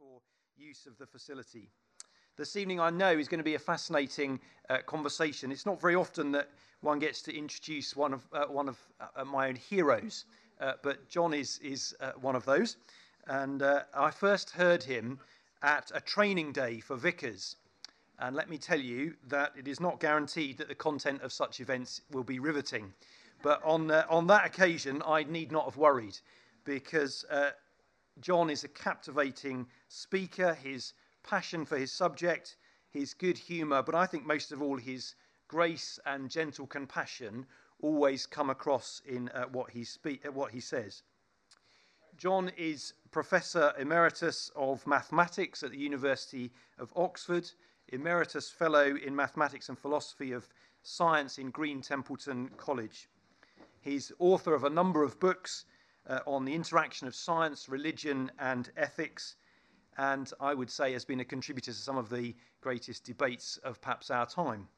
for use of the facility. This evening, I know, is going to be a fascinating uh, conversation. It's not very often that one gets to introduce one of, uh, one of uh, my own heroes, uh, but John is, is uh, one of those. And uh, I first heard him at a training day for vicars. And let me tell you that it is not guaranteed that the content of such events will be riveting. But on, on that occasion, I need not have worried because John is a captivating speaker, his passion for his subject, his good humour, but I think most of all his grace and gentle compassion always come across in uh, what, he spe- uh, what he says. John is Professor Emeritus of Mathematics at the University of Oxford, Emeritus Fellow in Mathematics and Philosophy of Science in Green Templeton College. He's author of a number of books, uh, on the interaction of science, religion, and ethics, and I would say has been a contributor to some of the greatest debates of perhaps our time.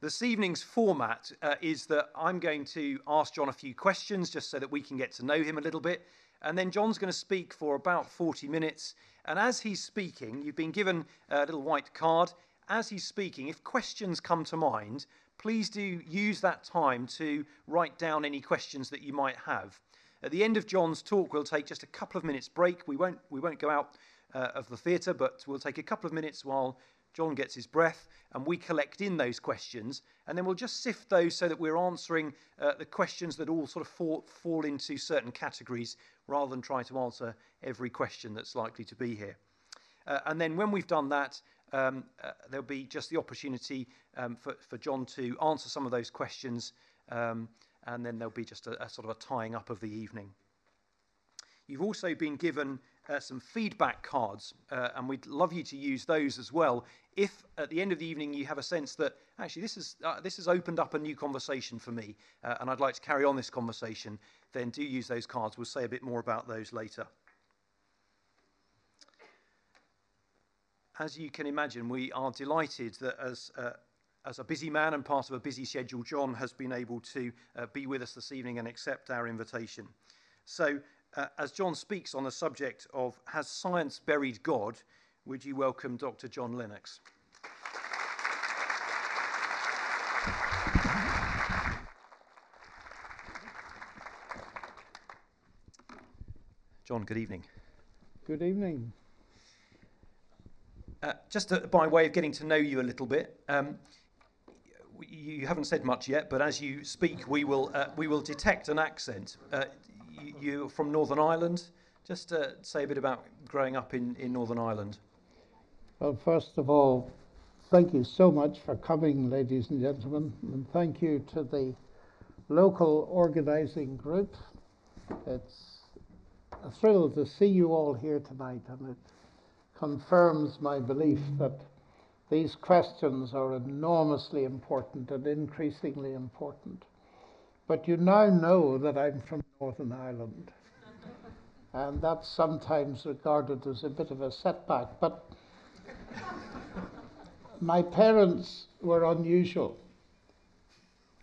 This evening's format uh, is that I'm going to ask John a few questions just so that we can get to know him a little bit. And then John's going to speak for about 40 minutes. And as he's speaking, you've been given a little white card. As he's speaking, if questions come to mind, please do use that time to write down any questions that you might have. At the end of John's talk, we'll take just a couple of minutes break. We won't, we won't go out uh, of the theatre, but we'll take a couple of minutes while John gets his breath and we collect in those questions. And then we'll just sift those so that we're answering uh, the questions that all sort of fall, fall into certain categories rather than try to answer every question that's likely to be here. Uh, and then when we've done that, um, uh, there'll be just the opportunity um, for, for John to answer some of those questions, um, and then there'll be just a, a, sort of a tying up of the evening. You've also been given uh, some feedback cards, uh, and we'd love you to use those as well. If at the end of the evening you have a sense that actually this, is, uh, this has opened up a new conversation for me, uh, and I'd like to carry on this conversation, then do use those cards. We'll say a bit more about those later. As you can imagine, we are delighted that as, uh, as a busy man and part of a busy schedule, John has been able to uh, be with us this evening and accept our invitation. So, uh, as John speaks on the subject of Has Science Buried God, would you welcome Dr. John Lennox? John, good evening. Good evening. Uh, just to, by way of getting to know you a little bit, um, you haven't said much yet, but as you speak, we will uh, we will detect an accent. Uh, you, are from Northern Ireland. Just uh, say a bit about growing up in, in Northern Ireland. Well, first of all, thank you so much for coming, ladies and gentlemen, and thank you to the local organising group. It's a thrill to see you all here tonight, and confirms my belief that these questions are enormously important and increasingly important. But you now know that I'm from Northern Ireland. and that's sometimes regarded as a bit of a setback. But my parents were unusual.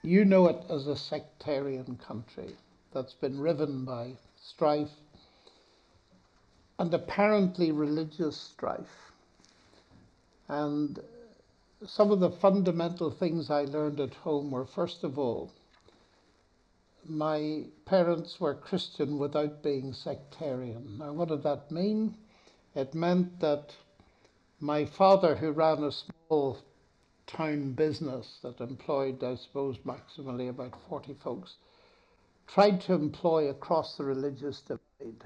You know it as a sectarian country that's been riven by strife, and apparently religious strife. And some of the fundamental things I learned at home were first of all, my parents were Christian without being sectarian. Now, what did that mean? It meant that my father, who ran a small town business that employed, I suppose, maximally about 40 folks, tried to employ across the religious divide.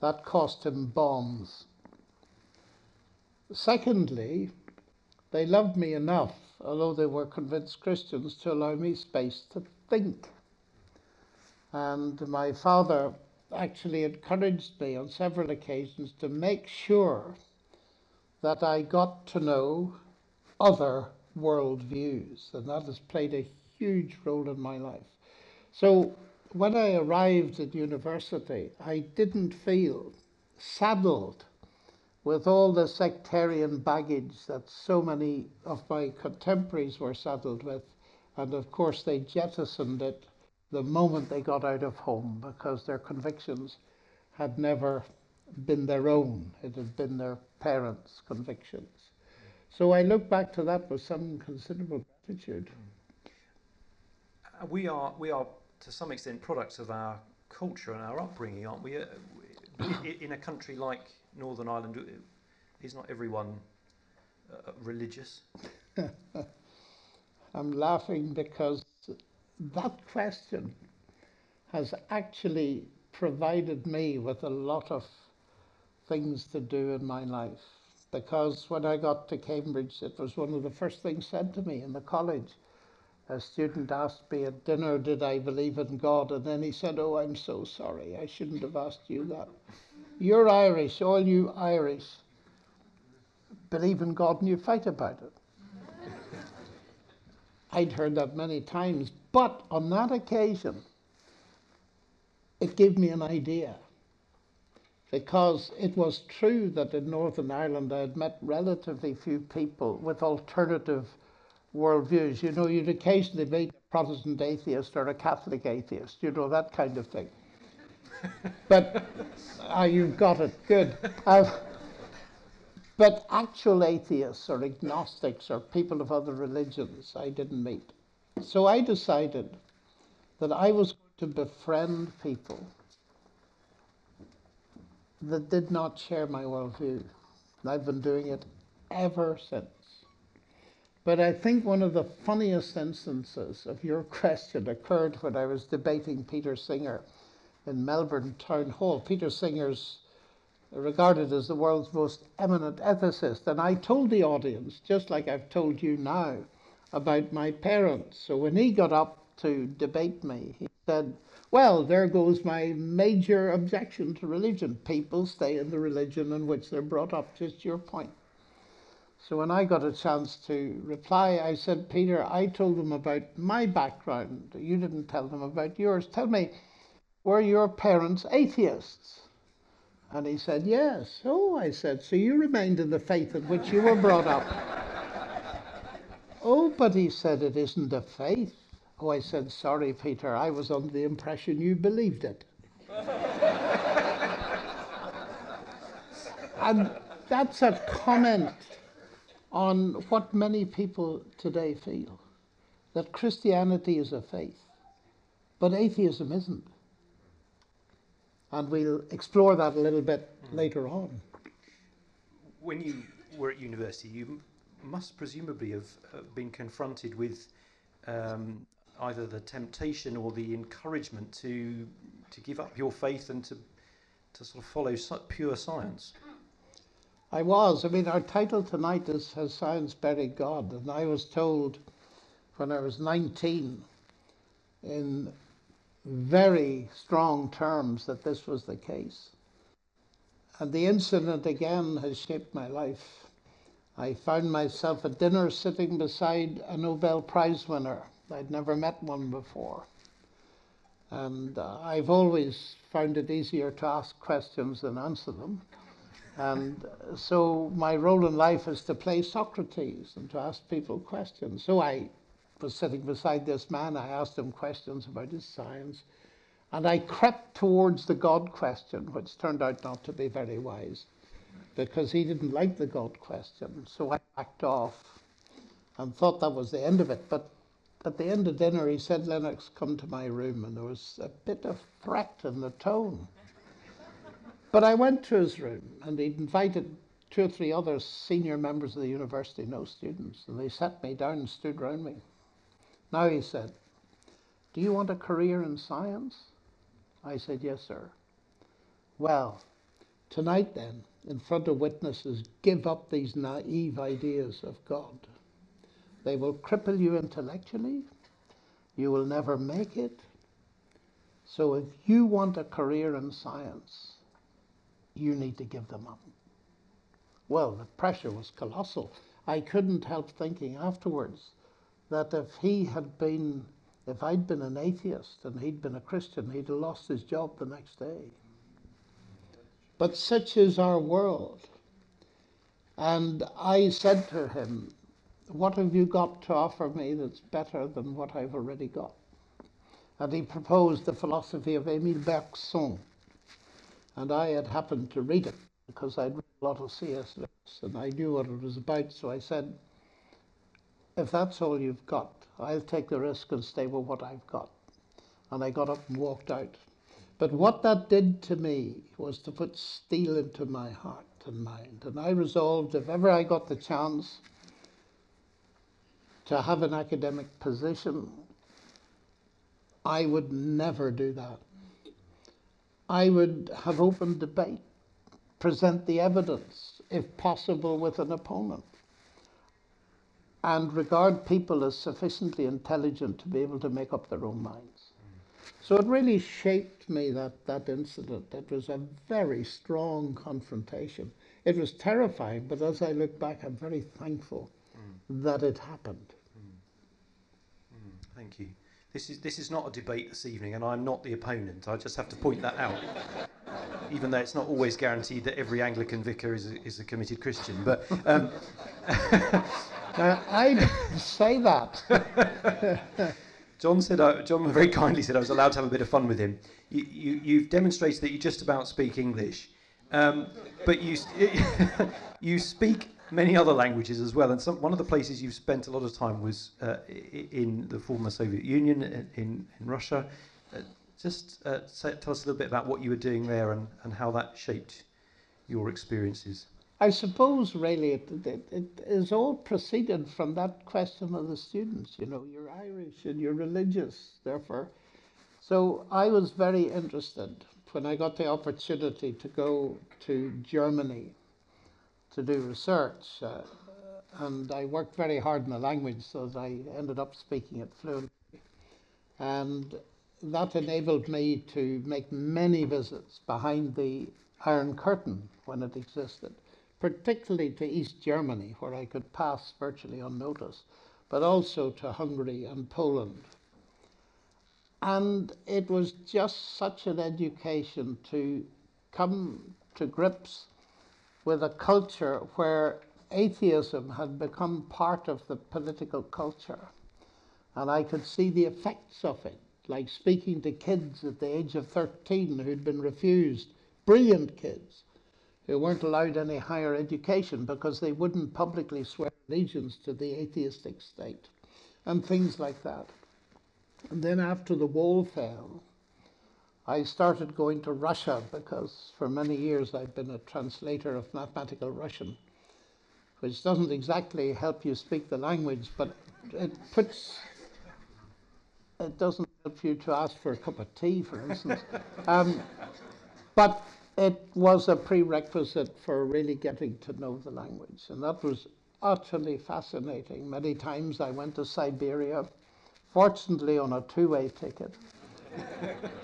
That cost him bombs. Secondly, they loved me enough, although they were convinced Christians, to allow me space to think. And my father actually encouraged me on several occasions to make sure that I got to know other worldviews, and that has played a huge role in my life. So when I arrived at university, I didn't feel saddled with all the sectarian baggage that so many of my contemporaries were saddled with. And of course, they jettisoned it the moment they got out of home because their convictions had never been their own, it had been their parents' convictions. So I look back to that with some considerable gratitude. We are, we are to some extent products of our culture and our upbringing, aren't we? Uh, in a country like Northern Ireland, is not everyone uh, religious? I'm laughing because that question has actually provided me with a lot of things to do in my life. Because when I got to Cambridge, it was one of the first things said to me in the college. A student asked me at dinner, Did I believe in God? And then he said, Oh, I'm so sorry. I shouldn't have asked you that. You're Irish, all you Irish believe in God and you fight about it. I'd heard that many times, but on that occasion, it gave me an idea. Because it was true that in Northern Ireland I had met relatively few people with alternative worldviews. You know, you'd occasionally meet a Protestant atheist or a Catholic atheist, you know, that kind of thing. but uh, you've got it, good. Uh, but actual atheists or agnostics or people of other religions, I didn't meet. So I decided that I was going to befriend people that did not share my worldview. And I've been doing it ever since. But I think one of the funniest instances of your question occurred when I was debating Peter Singer in Melbourne Town Hall. Peter Singer's regarded as the world's most eminent ethicist. And I told the audience, just like I've told you now, about my parents. So when he got up to debate me, he said, Well, there goes my major objection to religion. People stay in the religion in which they're brought up, just your point. So when I got a chance to reply, I said, Peter, I told them about my background. You didn't tell them about yours. Tell me, were your parents atheists? And he said, Yes. Oh, I said, So you remained in the faith in which you were brought up. oh, but he said, It isn't a faith. Oh, I said, Sorry, Peter, I was under the impression you believed it. and that's a comment on what many people today feel that Christianity is a faith, but atheism isn't and we'll explore that a little bit later on. When you were at university, you must presumably have been confronted with um, either the temptation or the encouragement to to give up your faith and to to sort of follow pure science. I was. I mean, our title tonight is "Has Science Buried God?" and I was told when I was 19 in very strong terms that this was the case. And the incident again has shaped my life. I found myself at dinner sitting beside a Nobel Prize winner. I'd never met one before. And uh, I've always found it easier to ask questions than answer them. And uh, so my role in life is to play Socrates and to ask people questions. So I was sitting beside this man. I asked him questions about his science. And I crept towards the God question, which turned out not to be very wise because he didn't like the God question. So I backed off and thought that was the end of it. But at the end of dinner, he said, Lennox, come to my room. And there was a bit of threat in the tone. But I went to his room and he'd invited two or three other senior members of the university, no students. And they sat me down and stood round me. Now he said, Do you want a career in science? I said, Yes, sir. Well, tonight then, in front of witnesses, give up these naive ideas of God. They will cripple you intellectually. You will never make it. So if you want a career in science, you need to give them up. Well, the pressure was colossal. I couldn't help thinking afterwards that if he had been, if I'd been an atheist and he'd been a Christian, he'd have lost his job the next day. But such is our world. And I said to him, What have you got to offer me that's better than what I've already got? And he proposed the philosophy of Emile Bergson. And I had happened to read it because I'd read a lot of C.S. Lewis and I knew what it was about. So I said, if that's all you've got, I'll take the risk and stay with what I've got. And I got up and walked out. But what that did to me was to put steel into my heart and mind. And I resolved if ever I got the chance to have an academic position, I would never do that. I would have open debate, present the evidence, if possible, with an opponent, and regard people as sufficiently intelligent to be able to make up their own minds. So it really shaped me, that, that incident. It was a very strong confrontation. It was terrifying, but as I look back, I'm very thankful mm. that it happened. Mm. Mm. Thank you. This is, this is not a debate this evening, and I'm not the opponent. I just have to point that out. Even though it's not always guaranteed that every Anglican vicar is a, is a committed Christian. But um, I didn't say that. John said, uh, John very kindly said I was allowed to have a bit of fun with him. You, you, have demonstrated that you just about speak English, um, but you, you speak many other languages as well. And some, one of the places you've spent a lot of time was uh, in the former Soviet Union, in, in, Russia. Uh, just uh, say, tell us a little bit about what you were doing there and, and how that shaped your experiences. I suppose really it, it, it is all proceeded from that question of the students. You know, you're Irish and you're religious, therefore. So I was very interested when I got the opportunity to go to Germany to do research. Uh, and I worked very hard in the language so that I ended up speaking it fluently. And that enabled me to make many visits behind the Iron Curtain when it existed, particularly to East Germany, where I could pass virtually unnoticed, but also to Hungary and Poland. And it was just such an education to come to grips with a culture where atheism had become part of the political culture. And I could see the effects of it, like speaking to kids at the age of 13 who'd been refused, brilliant kids who weren't allowed any higher education because they wouldn't publicly swear allegiance to the atheistic state, and things like that. And then after the wall fell, I started going to Russia because for many years I've been a translator of mathematical Russian, which doesn't exactly help you speak the language, but it puts, it doesn't help you to ask for a cup of tea, for instance. Um, but it was a prerequisite for really getting to know the language, and that was utterly fascinating. Many times I went to Siberia, fortunately on a two way ticket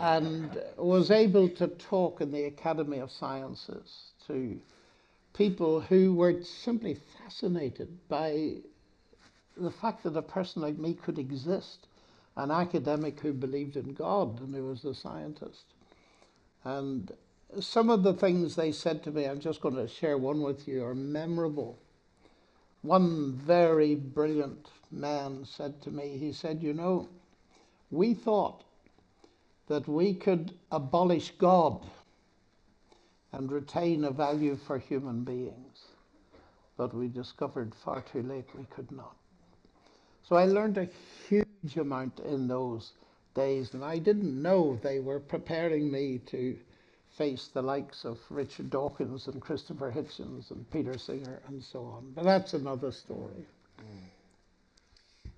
and was able to talk in the Academy of Sciences to people who were simply fascinated by the fact that a person like me could exist, an academic who believed in God and who was a scientist. And some of the things they said to me, I'm just going to share one with you, are memorable. One very brilliant man said to me, he said, You know, we thought that we could abolish God and retain a value for human beings. But we discovered far too late we could not. So I learned a huge amount in those days, and I didn't know they were preparing me to face the likes of Richard Dawkins and Christopher Hitchens and Peter Singer and so on. But that's another story. Mm.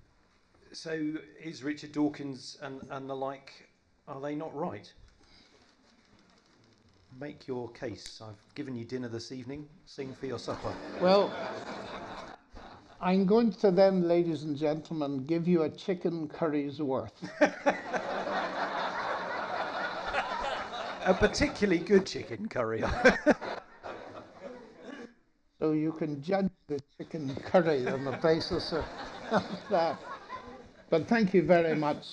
So is Richard Dawkins and, and the like are they not right? Make your case. I've given you dinner this evening. Sing for your supper. Well, I'm going to then, ladies and gentlemen, give you a chicken curry's worth. a particularly good chicken curry. so you can judge the chicken curry on the basis of that. But thank you very much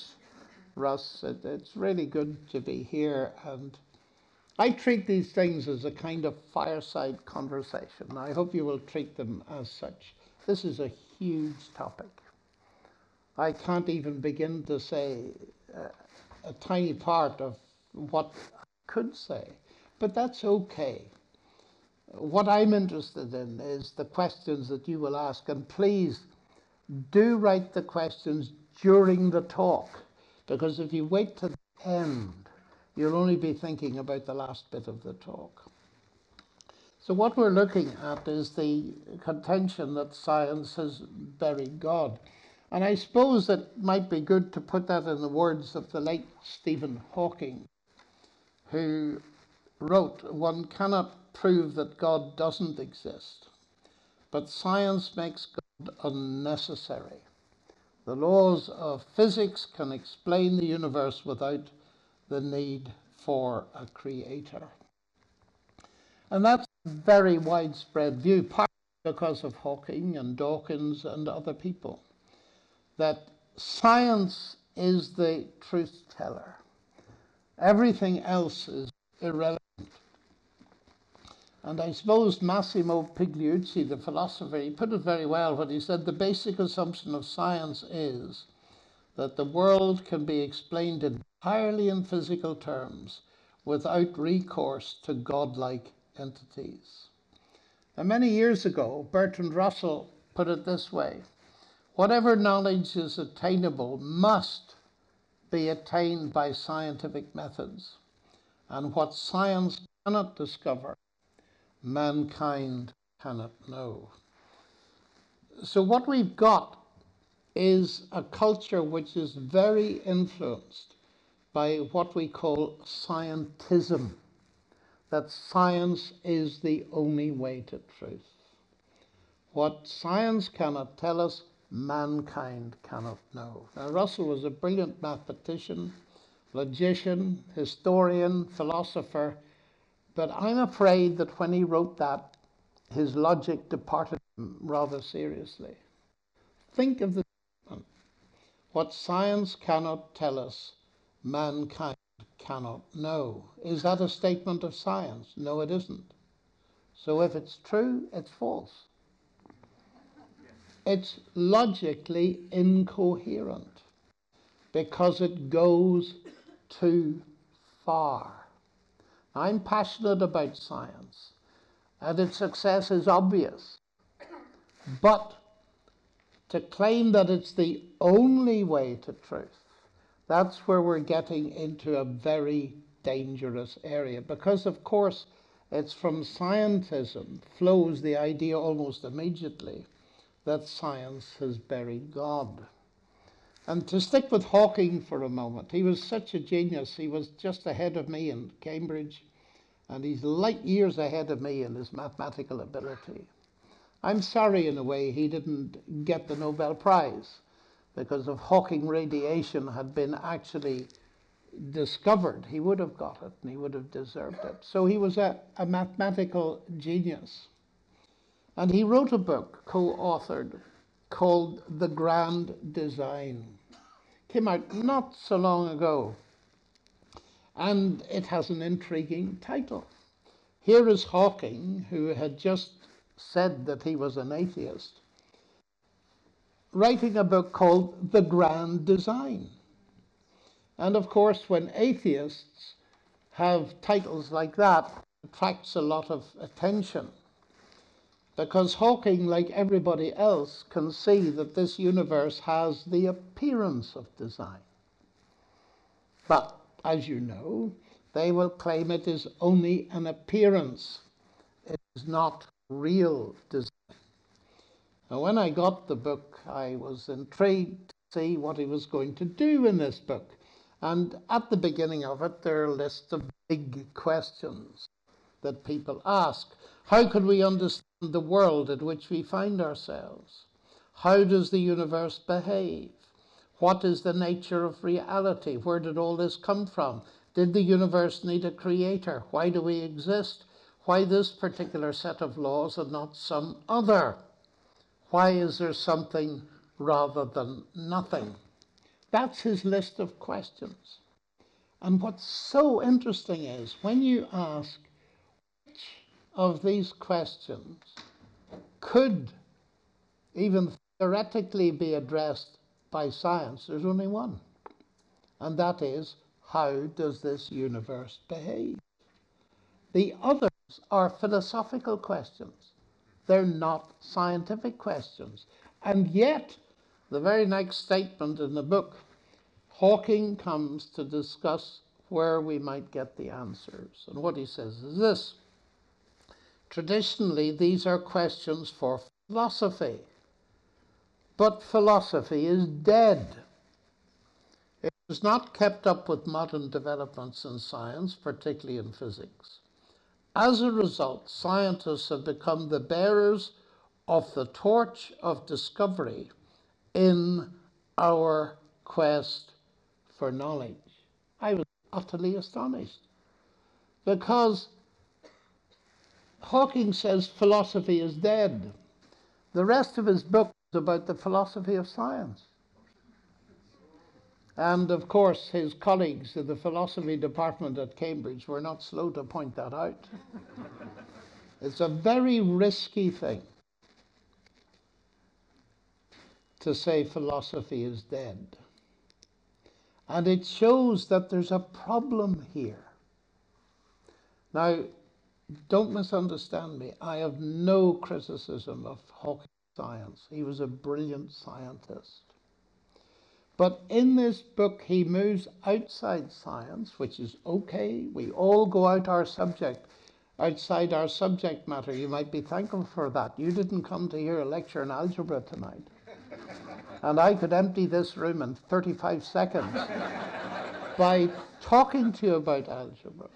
Russ. It, it's really good to be here. And I treat these things as a kind of fireside conversation. I hope you will treat them as such. This is a huge topic. I can't even begin to say uh, a tiny part of what I could say. but that's okay. What I'm interested in is the questions that you will ask, and please do write the questions during the talk, because if you wait to the end, you'll only be thinking about the last bit of the talk. So, what we're looking at is the contention that science has buried God. And I suppose it might be good to put that in the words of the late Stephen Hawking, who wrote, One cannot prove that God doesn't exist, but science makes God unnecessary. The laws of physics can explain the universe without the need for a creator. And that's a very widespread view, partly because of Hawking and Dawkins and other people, that science is the truth teller. Everything else is irrelevant. And I suppose Massimo Pigliucci, the philosopher, he put it very well when he said the basic assumption of science is that the world can be explained entirely in physical terms without recourse to godlike entities. And many years ago, Bertrand Russell put it this way whatever knowledge is attainable must be attained by scientific methods. And what science cannot discover, mankind cannot know. So, what we've got is a culture which is very influenced by what we call scientism, that science is the only way to truth. What science cannot tell us, mankind cannot know. Now, Russell was a brilliant mathematician, logician, historian, philosopher, but I'm afraid that when he wrote that, his logic departed rather seriously. Think of the statement what science cannot tell us, mankind cannot know. Is that a statement of science? No, it isn't. So if it's true, it's false. It's logically incoherent because it goes too far. I'm passionate about science and its success is obvious. But to claim that it's the only way to truth, that's where we're getting into a very dangerous area. Because, of course, it's from scientism flows the idea almost immediately that science has buried God. And to stick with Hawking for a moment, he was such a genius. He was just ahead of me in Cambridge, and he's light years ahead of me in his mathematical ability. I'm sorry, in a way, he didn't get the Nobel Prize because if Hawking radiation had been actually discovered, he would have got it and he would have deserved it. So he was a, a mathematical genius. And he wrote a book co authored called The Grand Design. Came out not so long ago. And it has an intriguing title. Here is Hawking, who had just said that he was an atheist, writing a book called The Grand Design. And of course, when atheists have titles like that, it attracts a lot of attention. Because Hawking, like everybody else, can see that this universe has the appearance of design. But, as you know, they will claim it is only an appearance. It is not real design. Now, when I got the book, I was intrigued to see what he was going to do in this book. And at the beginning of it, there are lists of big questions that people ask. How can we understand the world in which we find ourselves? How does the universe behave? What is the nature of reality? Where did all this come from? Did the universe need a creator? Why do we exist? Why this particular set of laws and not some other? Why is there something rather than nothing? That's his list of questions. And what's so interesting is when you ask of these questions could even theoretically be addressed by science, there's only one. And that is how does this universe behave? The others are philosophical questions. They're not scientific questions. And yet, the very next statement in the book, Hawking comes to discuss where we might get the answers. And what he says is this Traditionally, these are questions for philosophy, but philosophy is dead. It has not kept up with modern developments in science, particularly in physics. As a result, scientists have become the bearers of the torch of discovery in our quest for knowledge. I was utterly astonished because Hawking says philosophy is dead. The rest of his book is about the philosophy of science. And of course, his colleagues in the philosophy department at Cambridge were not slow to point that out. it's a very risky thing to say philosophy is dead. And it shows that there's a problem here. Now, don't misunderstand me. I have no criticism of Hawking's science. He was a brilliant scientist. But in this book, he moves outside science, which is okay. We all go out our subject, outside our subject matter. You might be thankful for that. You didn't come to hear a lecture on algebra tonight. and I could empty this room in 35 seconds by talking to you about algebra.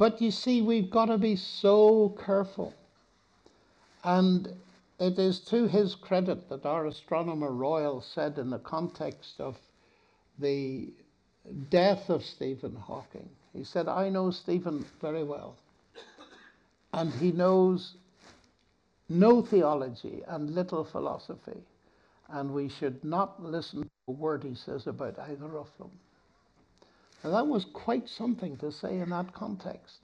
But you see, we've got to be so careful. And it is to his credit that our astronomer royal said, in the context of the death of Stephen Hawking, he said, I know Stephen very well. And he knows no theology and little philosophy. And we should not listen to a word he says about either of them. And that was quite something to say in that context.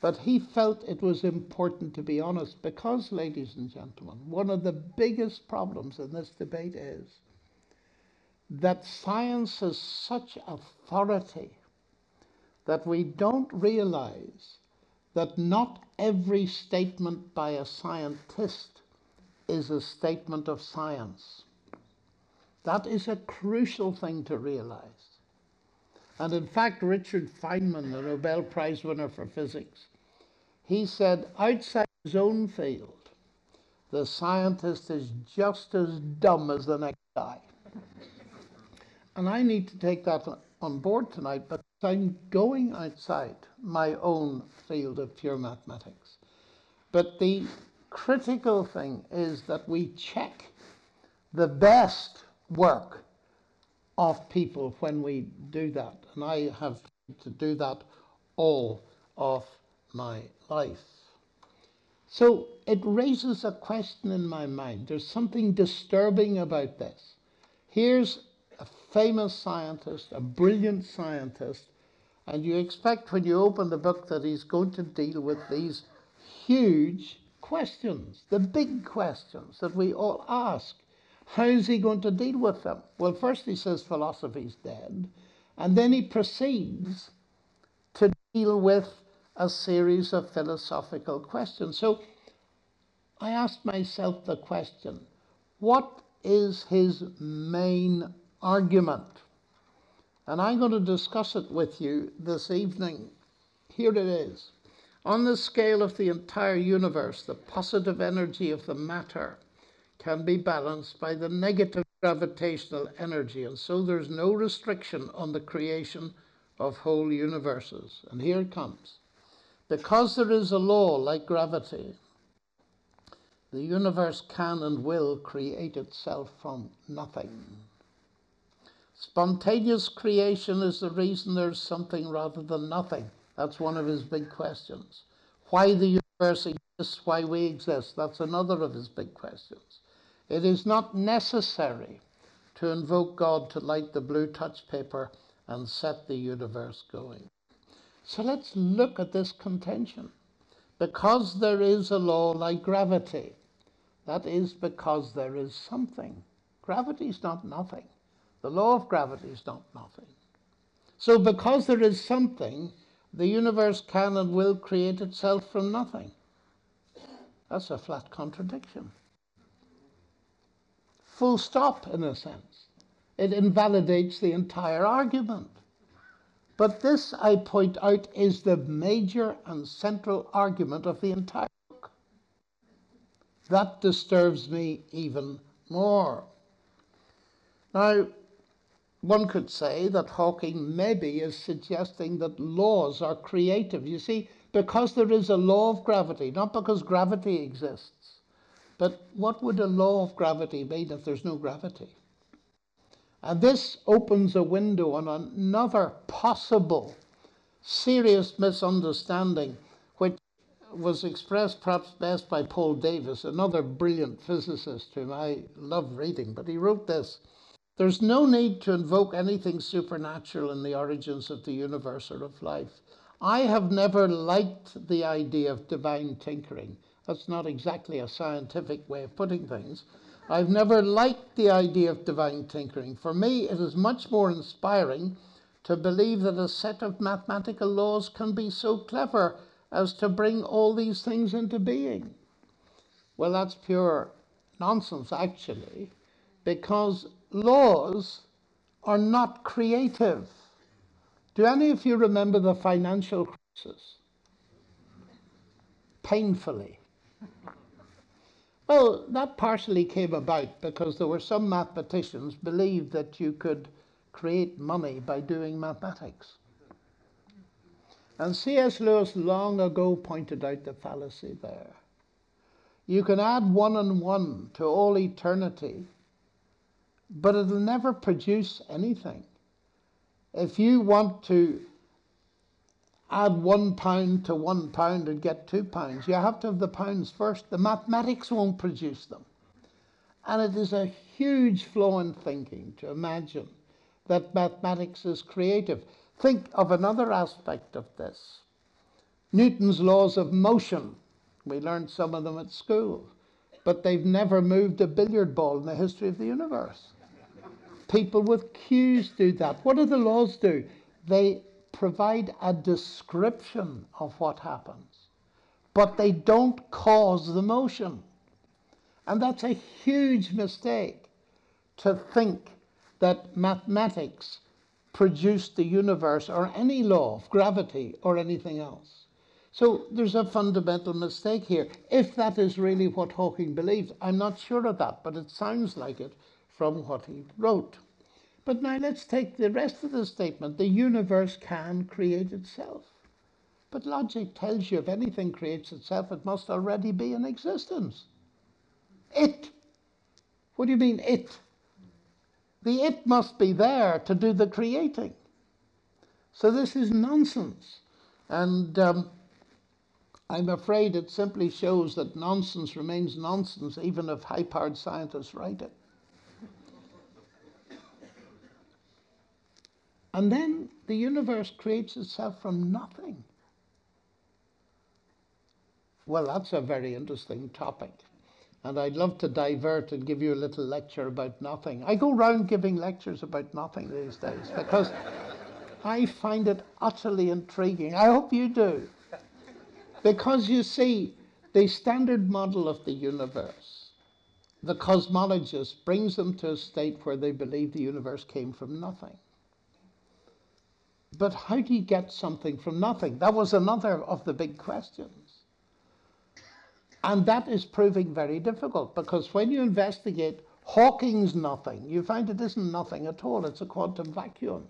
But he felt it was important to be honest because, ladies and gentlemen, one of the biggest problems in this debate is that science has such authority that we don't realize that not every statement by a scientist is a statement of science. That is a crucial thing to realize. And in fact, Richard Feynman, the Nobel Prize winner for physics, he said outside his own field, the scientist is just as dumb as the next guy. And I need to take that on board tonight, but I'm going outside my own field of pure mathematics. But the critical thing is that we check the best work of people when we do that. And I have to do that all of my life. So it raises a question in my mind. There's something disturbing about this. Here's a famous scientist, a brilliant scientist, and you expect when you open the book that he's going to deal with these huge questions, the big questions that we all ask. How is he going to deal with them? Well, first he says philosophy's dead, and then he proceeds to deal with a series of philosophical questions. So I asked myself the question what is his main argument? And I'm going to discuss it with you this evening. Here it is. On the scale of the entire universe, the positive energy of the matter can be balanced by the negative gravitational energy, and so there's no restriction on the creation of whole universes. And here it comes. Because there is a law like gravity, the universe can and will create itself from nothing. Spontaneous creation is the reason there's something rather than nothing. That's one of his big questions. Why the universe exists, why we exist, that's another of his big questions. It is not necessary to invoke God to light the blue touch paper and set the universe going. So let's look at this contention. Because there is a law like gravity, that is because there is something. Gravity is not nothing. The law of gravity is not nothing. So, because there is something, the universe can and will create itself from nothing. That's a flat contradiction. Full stop, in a sense. It invalidates the entire argument. But this, I point out, is the major and central argument of the entire book. That disturbs me even more. Now, one could say that Hawking maybe is suggesting that laws are creative. You see, because there is a law of gravity, not because gravity exists. But what would a law of gravity mean if there's no gravity? And this opens a window on another possible serious misunderstanding, which was expressed perhaps best by Paul Davies, another brilliant physicist whom I love reading. But he wrote this There's no need to invoke anything supernatural in the origins of the universe or of life. I have never liked the idea of divine tinkering. That's not exactly a scientific way of putting things. I've never liked the idea of divine tinkering. For me, it is much more inspiring to believe that a set of mathematical laws can be so clever as to bring all these things into being. Well, that's pure nonsense, actually, because laws are not creative. Do any of you remember the financial crisis? Painfully. Well, that partially came about because there were some mathematicians believed that you could create money by doing mathematics. And C.S. Lewis long ago pointed out the fallacy there. You can add one and one to all eternity, but it'll never produce anything. If you want to add one pound to one pound and get two pounds. You have to have the pounds first. The mathematics won't produce them. And it is a huge flaw in thinking to imagine that mathematics is creative. Think of another aspect of this Newton's laws of motion. We learned some of them at school, but they've never moved a billiard ball in the history of the universe. People with cues do that. What do the laws do? They provide a description of what happens, but they don't cause the motion. And that's a huge mistake to think that mathematics produced the universe or any law of gravity or anything else. So there's a fundamental mistake here. If that is really what Hawking believes, I'm not sure of that, but it sounds like it from what he wrote. But now let's take the rest of the statement. The universe can create itself. But logic tells you if anything creates itself, it must already be in existence. It. What do you mean, it? The it must be there to do the creating. So this is nonsense. And um, I'm afraid it simply shows that nonsense remains nonsense even if high powered scientists write it. And then the universe creates itself from nothing. Well, that's a very interesting topic. And I'd love to divert and give you a little lecture about nothing. I go round giving lectures about nothing these days because I find it utterly intriguing. I hope you do. Because you see, the standard model of the universe, the cosmologist brings them to a state where they believe the universe came from nothing. But how do you get something from nothing? That was another of the big questions. And that is proving very difficult because when you investigate Hawking's nothing, you find it isn't nothing at all, it's a quantum vacuum.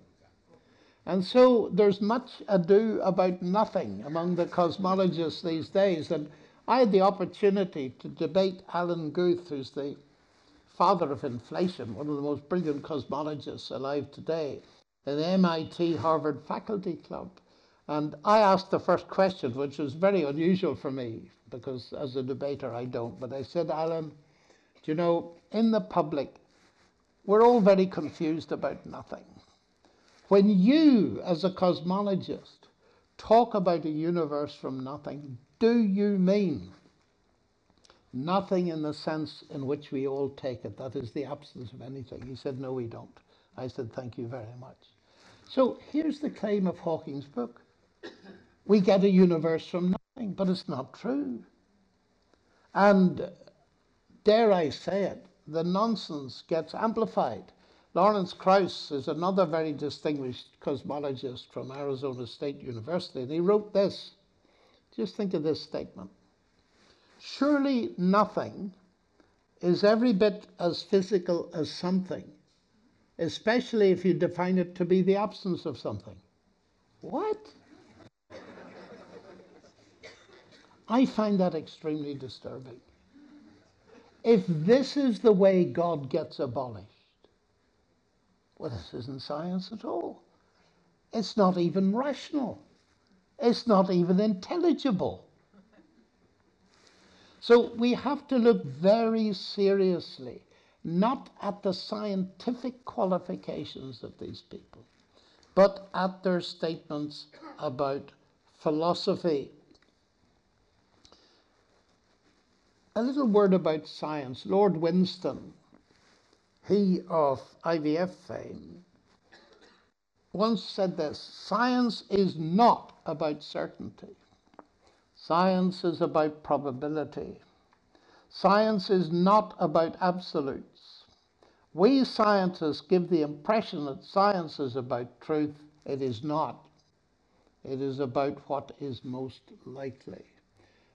And so there's much ado about nothing among the cosmologists these days. And I had the opportunity to debate Alan Guth, who's the father of inflation, one of the most brilliant cosmologists alive today the MIT Harvard Faculty Club. And I asked the first question, which was very unusual for me because as a debater I don't. But I said, Alan, do you know, in the public, we're all very confused about nothing. When you, as a cosmologist, talk about a universe from nothing, do you mean nothing in the sense in which we all take it? That is the absence of anything. He said, No, we don't. I said, Thank you very much. So here's the claim of Hawking's book we get a universe from nothing, but it's not true. And dare I say it, the nonsense gets amplified. Lawrence Krauss is another very distinguished cosmologist from Arizona State University, and he wrote this. Just think of this statement. Surely nothing is every bit as physical as something, especially if you define it to be the absence of something. What? I find that extremely disturbing. If this is the way God gets abolished, well, this isn't science at all. It's not even rational. It's not even intelligible. So we have to look very seriously, not at the scientific qualifications of these people, but at their statements about philosophy. A little word about science. Lord Winston, he of IVF fame, once said this Science is not about certainty. Science is about probability. Science is not about absolutes. We scientists give the impression that science is about truth. It is not. It is about what is most likely.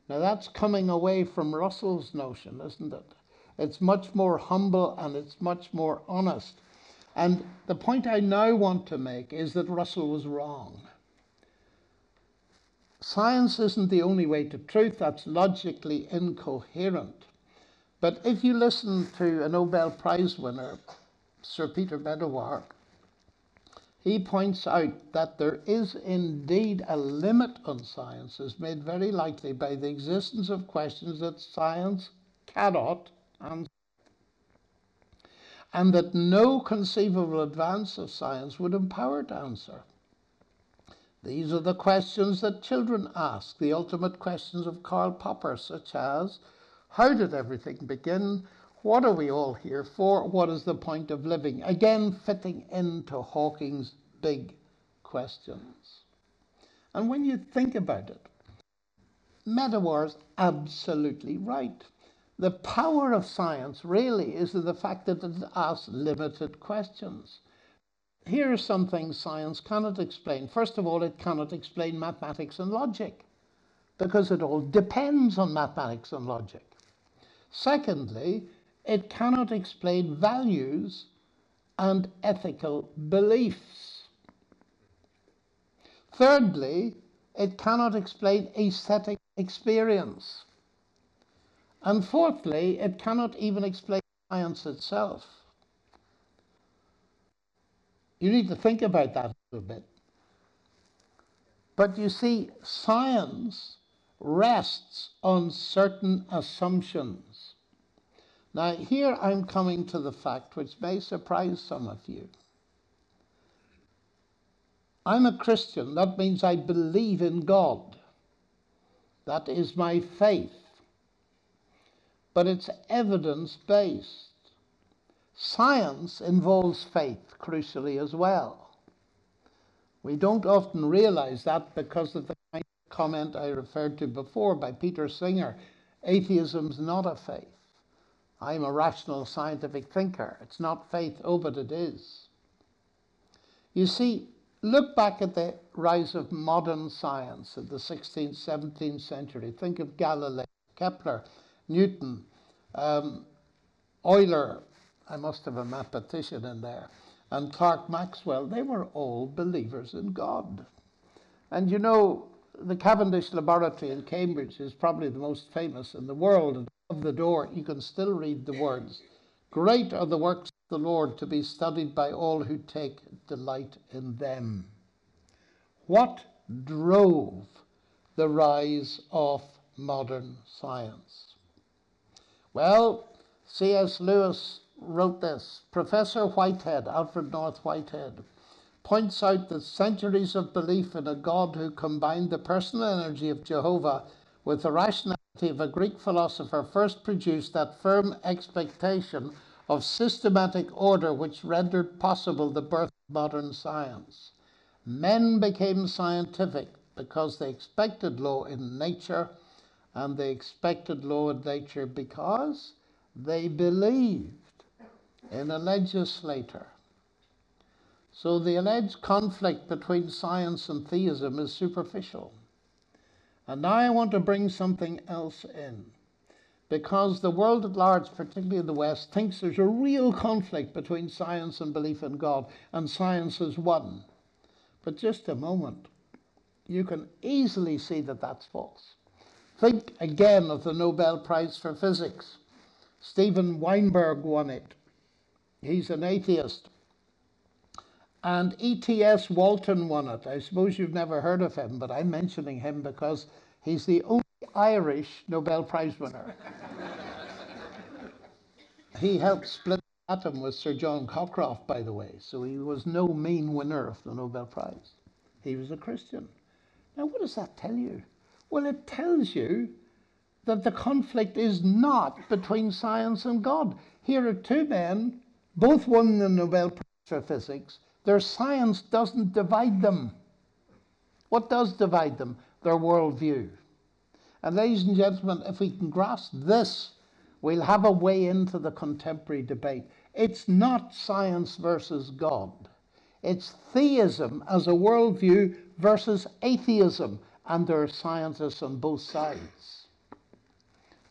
Now that's coming away from Russell's notion, isn't it? It's much more humble and it's much more honest. And the point I now want to make is that Russell was wrong. Science isn't the only way to truth, that's logically incoherent. But if you listen to a Nobel Prize winner, Sir Peter Medawar, he points out that there is indeed a limit on science, as made very likely by the existence of questions that science cannot answer, and that no conceivable advance of science would empower to answer. These are the questions that children ask, the ultimate questions of Karl Popper, such as How did everything begin? What are we all here for? What is the point of living? Again, fitting into Hawking's big questions. And when you think about it, Medawar's absolutely right. The power of science really is in the fact that it asks limited questions. Here are some things science cannot explain. First of all, it cannot explain mathematics and logic because it all depends on mathematics and logic. Secondly, it cannot explain values and ethical beliefs. Thirdly, it cannot explain aesthetic experience. And fourthly, it cannot even explain science itself. You need to think about that a little bit. But you see, science rests on certain assumptions. Now, here I'm coming to the fact which may surprise some of you. I'm a Christian. That means I believe in God. That is my faith. But it's evidence based. Science involves faith, crucially, as well. We don't often realize that because of the kind of comment I referred to before by Peter Singer atheism's not a faith. I'm a rational scientific thinker. It's not faith, oh, but it is. You see, look back at the rise of modern science in the 16th, 17th century. Think of Galileo, Kepler, Newton, um, Euler, I must have a mathematician in there, and Clerk Maxwell, they were all believers in God. And you know, the Cavendish Laboratory in Cambridge is probably the most famous in the world. And the door, you can still read the words Great are the works of the Lord to be studied by all who take delight in them. What drove the rise of modern science? Well, C.S. Lewis wrote this Professor Whitehead, Alfred North Whitehead, points out that centuries of belief in a God who combined the personal energy of Jehovah with the rationality of a Greek philosopher first produced that firm expectation of systematic order which rendered possible the birth of modern science. Men became scientific, because they expected law in nature, and they expected law in nature because they believed in a legislator. So the alleged conflict between science and theism is superficial. And now I want to bring something else in. Because the world at large, particularly in the West, thinks there's a real conflict between science and belief in God, and science is one. But just a moment, you can easily see that that's false. Think again of the Nobel Prize for Physics. Steven Weinberg won it. He's an atheist. And E.T.S. Walton won it. I suppose you've never heard of him, but I'm mentioning him because he's the only Irish Nobel Prize winner. he helped split the atom with Sir John Cockcroft, by the way, so he was no mean winner of the Nobel Prize. He was a Christian. Now, what does that tell you? Well, it tells you that the conflict is not between science and God. Here are two men, both won the Nobel Prize for Physics, their science doesn't divide them. What does divide them? Their worldview. And, ladies and gentlemen, if we can grasp this, we'll have a way into the contemporary debate. It's not science versus God, it's theism as a worldview versus atheism, and there are scientists on both sides.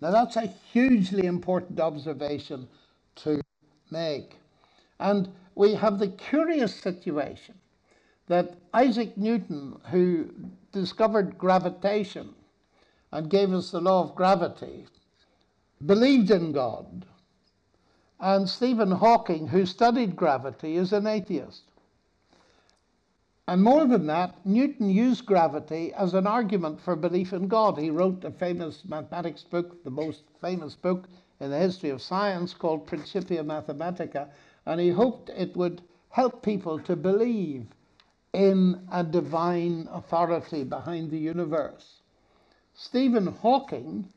Now, that's a hugely important observation to make. And we have the curious situation that Isaac Newton, who discovered gravitation and gave us the law of gravity, believed in God. And Stephen Hawking, who studied gravity, is an atheist. And more than that, Newton used gravity as an argument for belief in God. He wrote a famous mathematics book, the most famous book in the history of science, called Principia Mathematica, and he hoped it would help people to believe in a divine authority behind the universe. Stephen Hawking,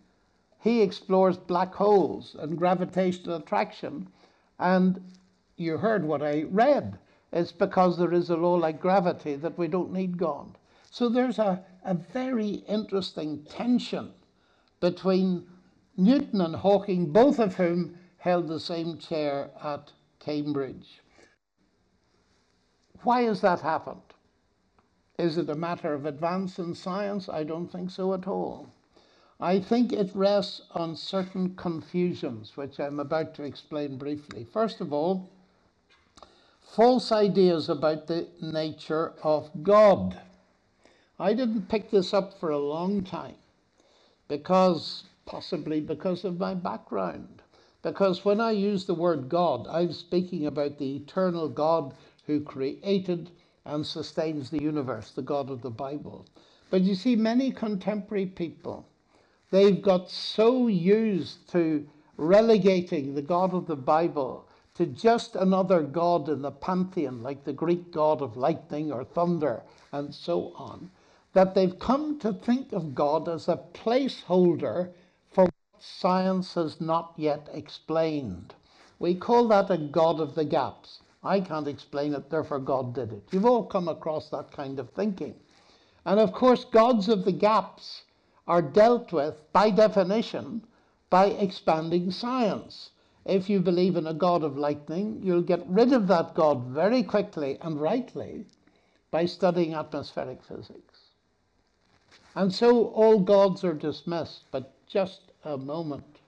he explores black holes and gravitational attraction, and you heard what I read. It's because there is a law like gravity that we don't need God. So there's a, a very interesting tension between Newton and Hawking, both of whom held the same chair at Cambridge. Why has that happened? Is it a matter of advance in science? I don't think so at all. I think it rests on certain confusions, which I'm about to explain briefly. First of all, false ideas about the nature of God. I didn't pick this up for a long time because, possibly because of my background. Because when I use the word God, I'm speaking about the eternal God who created and sustains the universe, the God of the Bible. But you see, many contemporary people, they've got so used to relegating the God of the Bible to just another God in the pantheon, like the Greek God of lightning or thunder, and so on, that they've come to think of God as a placeholder for what science has not yet explained. We call that a God of the gaps. I can't explain it, therefore God did it. You've all come across that kind of thinking. And of course, gods of the gaps are dealt with, by definition, by expanding science. If you believe in a God of lightning, you'll get rid of that God very quickly and rightly by studying atmospheric physics. And so all gods are dismissed, but just a moment.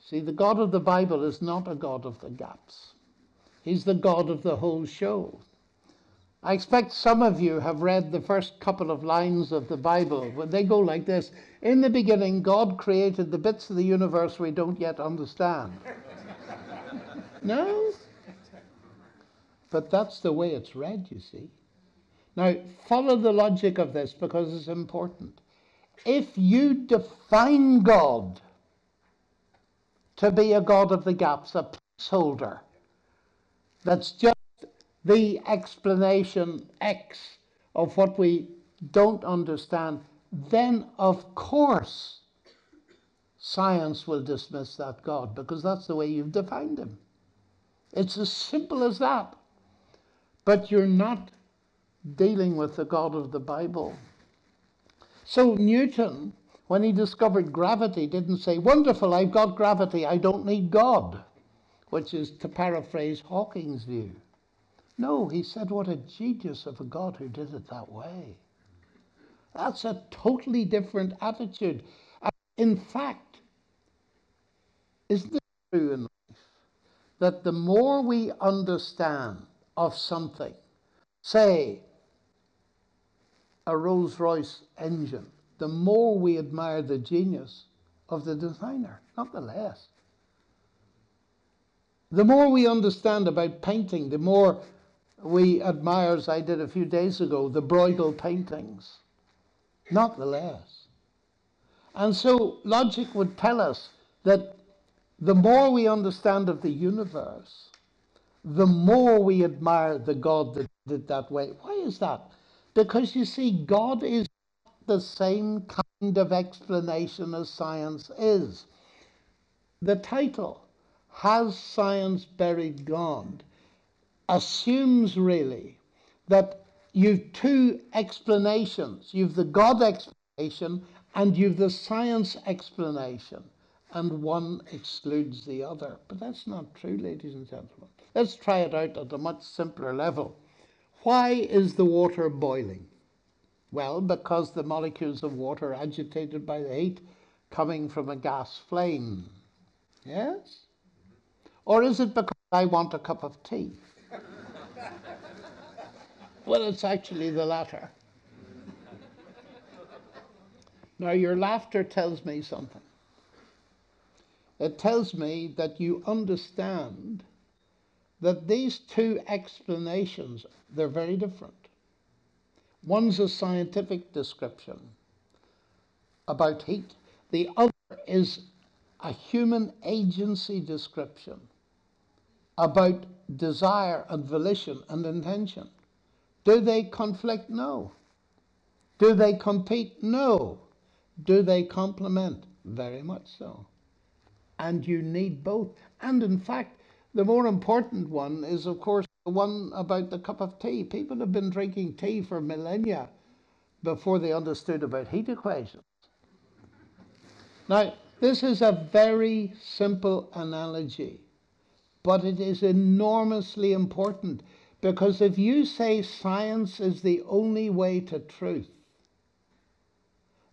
See, the God of the Bible is not a God of the gaps. He's the God of the whole show. I expect some of you have read the first couple of lines of the Bible when they go like this In the beginning, God created the bits of the universe we don't yet understand. no? But that's the way it's read, you see. Now, follow the logic of this because it's important if you define God to be a God of the gaps, a placeholder, that's just the explanation X of what we don't understand, then of course science will dismiss that God because that's the way you've defined him. It's as simple as that. But you're not dealing with the God of the Bible. So Newton, when he discovered gravity, didn't say, Wonderful, I've got gravity, I don't need God, which is to paraphrase Hawking's view. No, he said, What a genius of a God who did it that way. That's a totally different attitude. In fact, isn't it true in life that the more we understand of something, say a Rolls Royce engine, the more we admire the genius of the designer, not the less. The more we understand about painting, the more we admire, as I did a few days ago, the Bruegel paintings, not the less. And so logic would tell us that the more we understand of the universe, the more we admire the God that did that way. Why is that? Because you see, God is the same kind of explanation as science is. The title, Has Science Buried God? assumes really that you've two explanations. You've the God explanation and you've the science explanation, and one excludes the other. But that's not true, ladies and gentlemen. Let's try it out at a much simpler level. Why is the water boiling? Well, because the molecules of water are agitated by the heat coming from a gas flame. Yes? Or is it because I want a cup of tea? well, it's actually the latter. Now, your laughter tells me something. It tells me that you understand that these two explanations, they're very different. One's a scientific description about heat. The other is a human agency description about desire and volition and intention. Do they conflict? No. Do they compete? No. Do they complement? Very much so. And you need both. And in fact, the more important one is, of course, the one about the cup of tea. People have been drinking tea for millennia before they understood about heat equations. Now, this is a very simple analogy, but it is enormously important because if you say science is the only way to truth,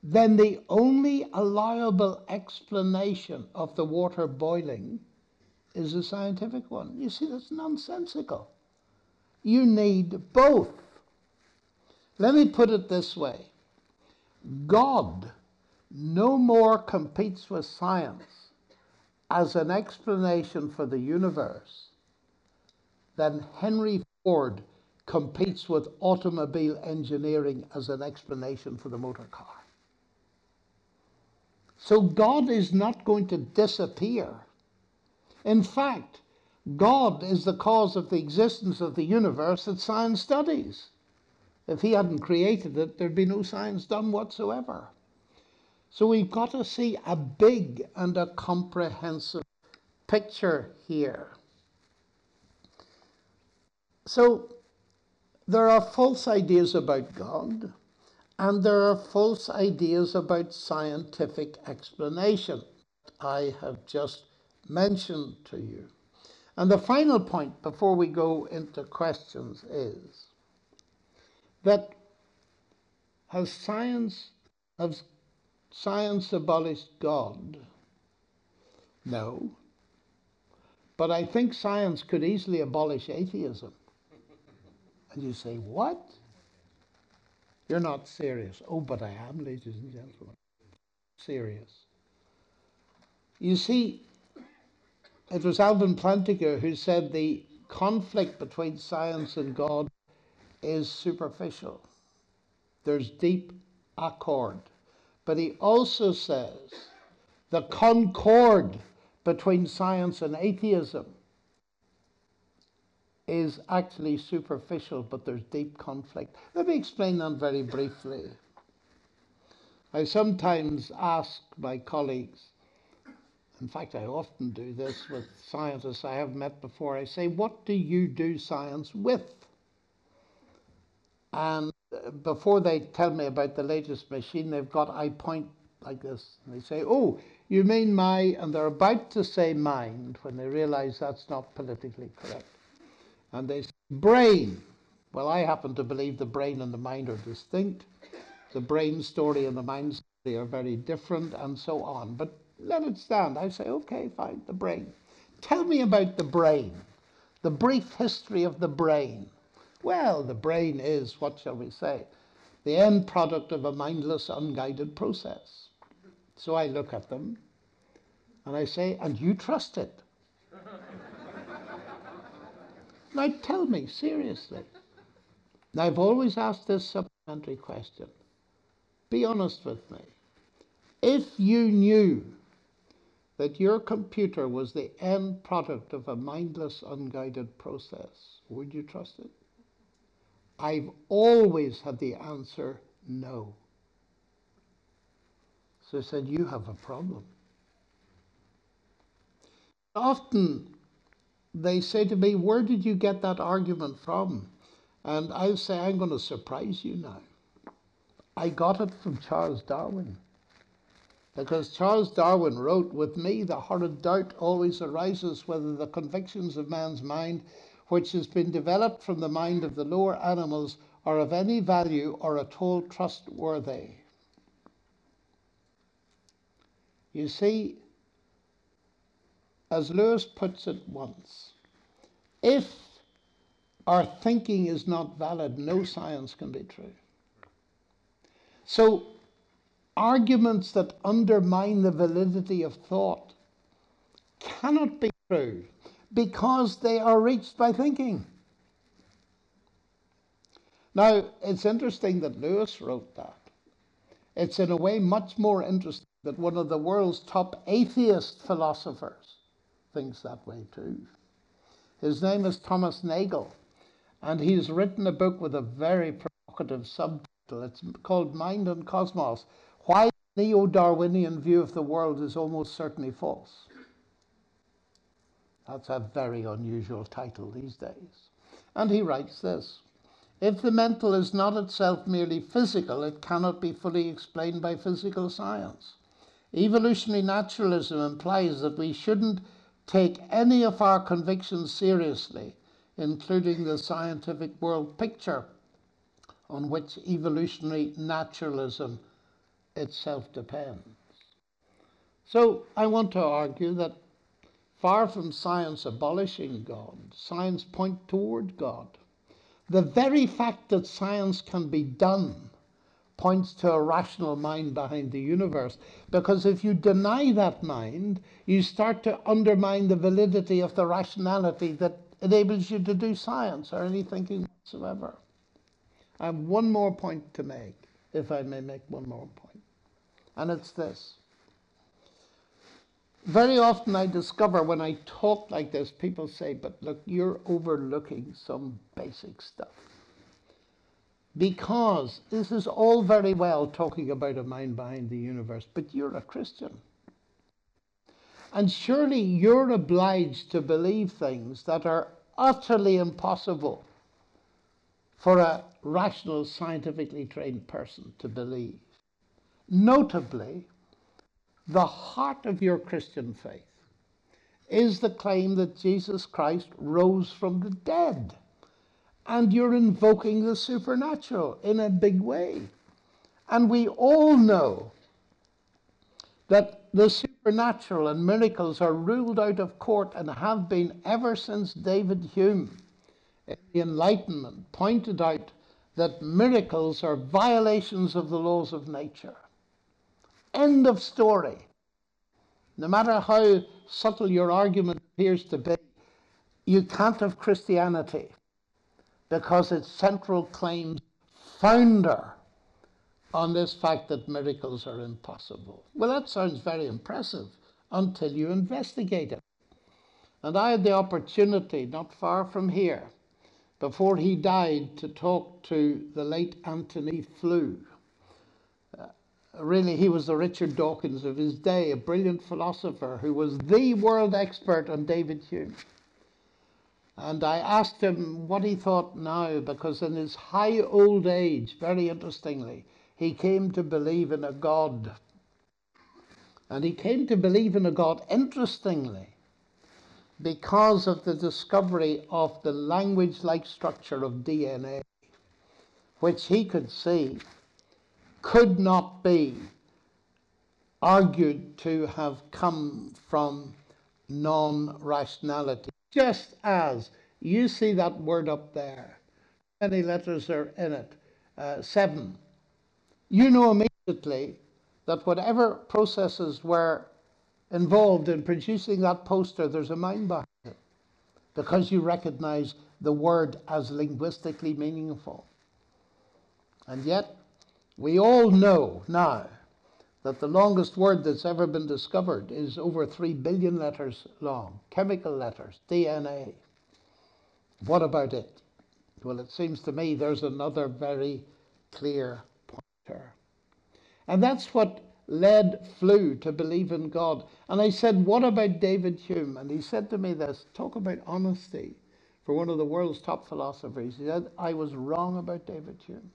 then the only allowable explanation of the water boiling is a scientific one. You see, that's nonsensical. You need both. Let me put it this way God no more competes with science as an explanation for the universe than Henry Ford competes with automobile engineering as an explanation for the motor car. So God is not going to disappear. In fact, God is the cause of the existence of the universe that science studies. If He hadn't created it, there'd be no science done whatsoever. So we've got to see a big and a comprehensive picture here. So there are false ideas about God, and there are false ideas about scientific explanation. I have just mentioned to you. And the final point before we go into questions is that has science has science abolished God? No. But I think science could easily abolish atheism. And you say, what? You're not serious. Oh, but I am, ladies and gentlemen. Serious. You see, it was Alvin Plantinga who said the conflict between science and God is superficial. There's deep accord. But he also says the concord between science and atheism is actually superficial, but there's deep conflict. Let me explain that very briefly. I sometimes ask my colleagues, in fact, I often do this with scientists I have met before. I say, What do you do science with? And before they tell me about the latest machine they've got, I point like this. And they say, Oh, you mean my, and they're about to say mind when they realize that's not politically correct. And they say, brain. Well, I happen to believe the brain and the mind are distinct. The brain story and the mind story are very different, and so on. But let it stand. I say, okay, fine, the brain. Tell me about the brain, the brief history of the brain. Well, the brain is, what shall we say, the end product of a mindless, unguided process. So I look at them and I say, and you trust it? Now tell me, seriously. Now, I've always asked this supplementary question. Be honest with me. If you knew that your computer was the end product of a mindless, unguided process, would you trust it? I've always had the answer no. So I said, You have a problem. Often they say to me, Where did you get that argument from? And I say, I'm going to surprise you now. I got it from Charles Darwin. Because Charles Darwin wrote, With me, the horrid doubt always arises whether the convictions of man's mind which has been developed from the mind of the lower animals are of any value or at all trustworthy. You see, as Lewis puts it once, if our thinking is not valid, no science can be true. So, arguments that undermine the validity of thought cannot be true because they are reached by thinking. Now, it's interesting that Lewis wrote that. It's in a way much more interesting that one of the world's top atheist philosophers thinks that way too. His name is Thomas Nagel, and he's written a book with a very provocative subtitle. It's called Mind and Cosmos Why the Neo Darwinian View of the World is Almost Certainly False. That's a very unusual title these days. And he writes this If the mental is not itself merely physical, it cannot be fully explained by physical science. Evolutionary naturalism implies that we shouldn't take any of our convictions seriously, including the scientific world picture on which evolutionary naturalism itself depends. So I want to argue that Far from science abolishing God, science point toward God. The very fact that science can be done points to a rational mind behind the universe. Because if you deny that mind, you start to undermine the validity of the rationality that enables you to do science or any thinking whatsoever. I have one more point to make, if I may make one more point, and it's this very often I discover when I talk like this, people say, but look, you're overlooking some basic stuff. Because this is all very well talking about a mind behind the universe, but you're a Christian. And surely you're obliged to believe things that are utterly impossible for a rational, scientifically trained person to believe. Notably, the heart of your Christian faith is the claim that Jesus Christ rose from the dead. And you're invoking the supernatural in a big way. And we all know that the supernatural and miracles are ruled out of court and have been ever since David Hume in the Enlightenment pointed out that miracles are violations of the laws of nature. End of story. No matter how subtle your argument appears to be, you can't have Christianity because its central claims founder on this fact that miracles are impossible. Well, that sounds very impressive until you investigate it. And I had the opportunity, not far from here, before he died, to talk to the late Antony Flew, uh, really, he was the Richard Dawkins of his day, a brilliant philosopher who was the world expert on David Hume. And I asked him what he thought now, because in his high old age, very interestingly, he came to believe in a God. And he came to believe in a God, interestingly, because of the discovery of the language like structure of DNA, which he could see could not be argued to have come from non rationality. Just as you see that word up there, many letters are in it, uh, seven. You know immediately that whatever processes were involved in producing that poster, there's a mind behind it because you recognize the word as linguistically meaningful. And yet, we all know now that the longest word that's ever been discovered is over 3 billion letters long, chemical letters, DNA. What about it? Well, it seems to me there's another very clear pointer. And that's what led Flew to believe in God. And I said, What about David Hume? And he said to me this talk about honesty for one of the world's top philosophers. He said, I was wrong about David Hume.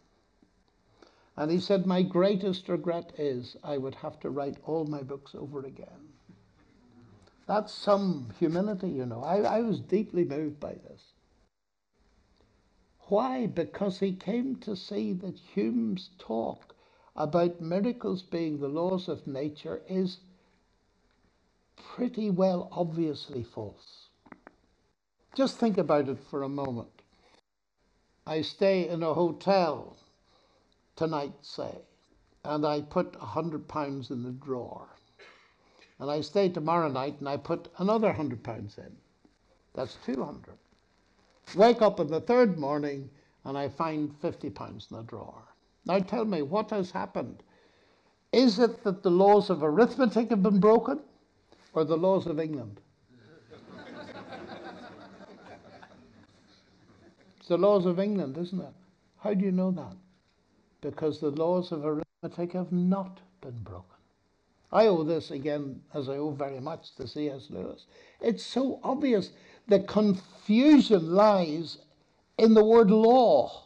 And he said, My greatest regret is I would have to write all my books over again. That's some humility, you know. I, I was deeply moved by this. Why? Because he came to see that Hume's talk about miracles being the laws of nature is pretty well obviously false. Just think about it for a moment. I stay in a hotel tonight, say, and I put a hundred pounds in the drawer. And I stay tomorrow night and I put another hundred pounds in. That's 200. Wake up in the third morning and I find 50 pounds in the drawer. Now tell me, what has happened? Is it that the laws of arithmetic have been broken or the laws of England? it's the laws of England, isn't it? How do you know that? Because the laws of arithmetic have not been broken. I owe this again, as I owe very much to C.S. Lewis. It's so obvious. The confusion lies in the word law.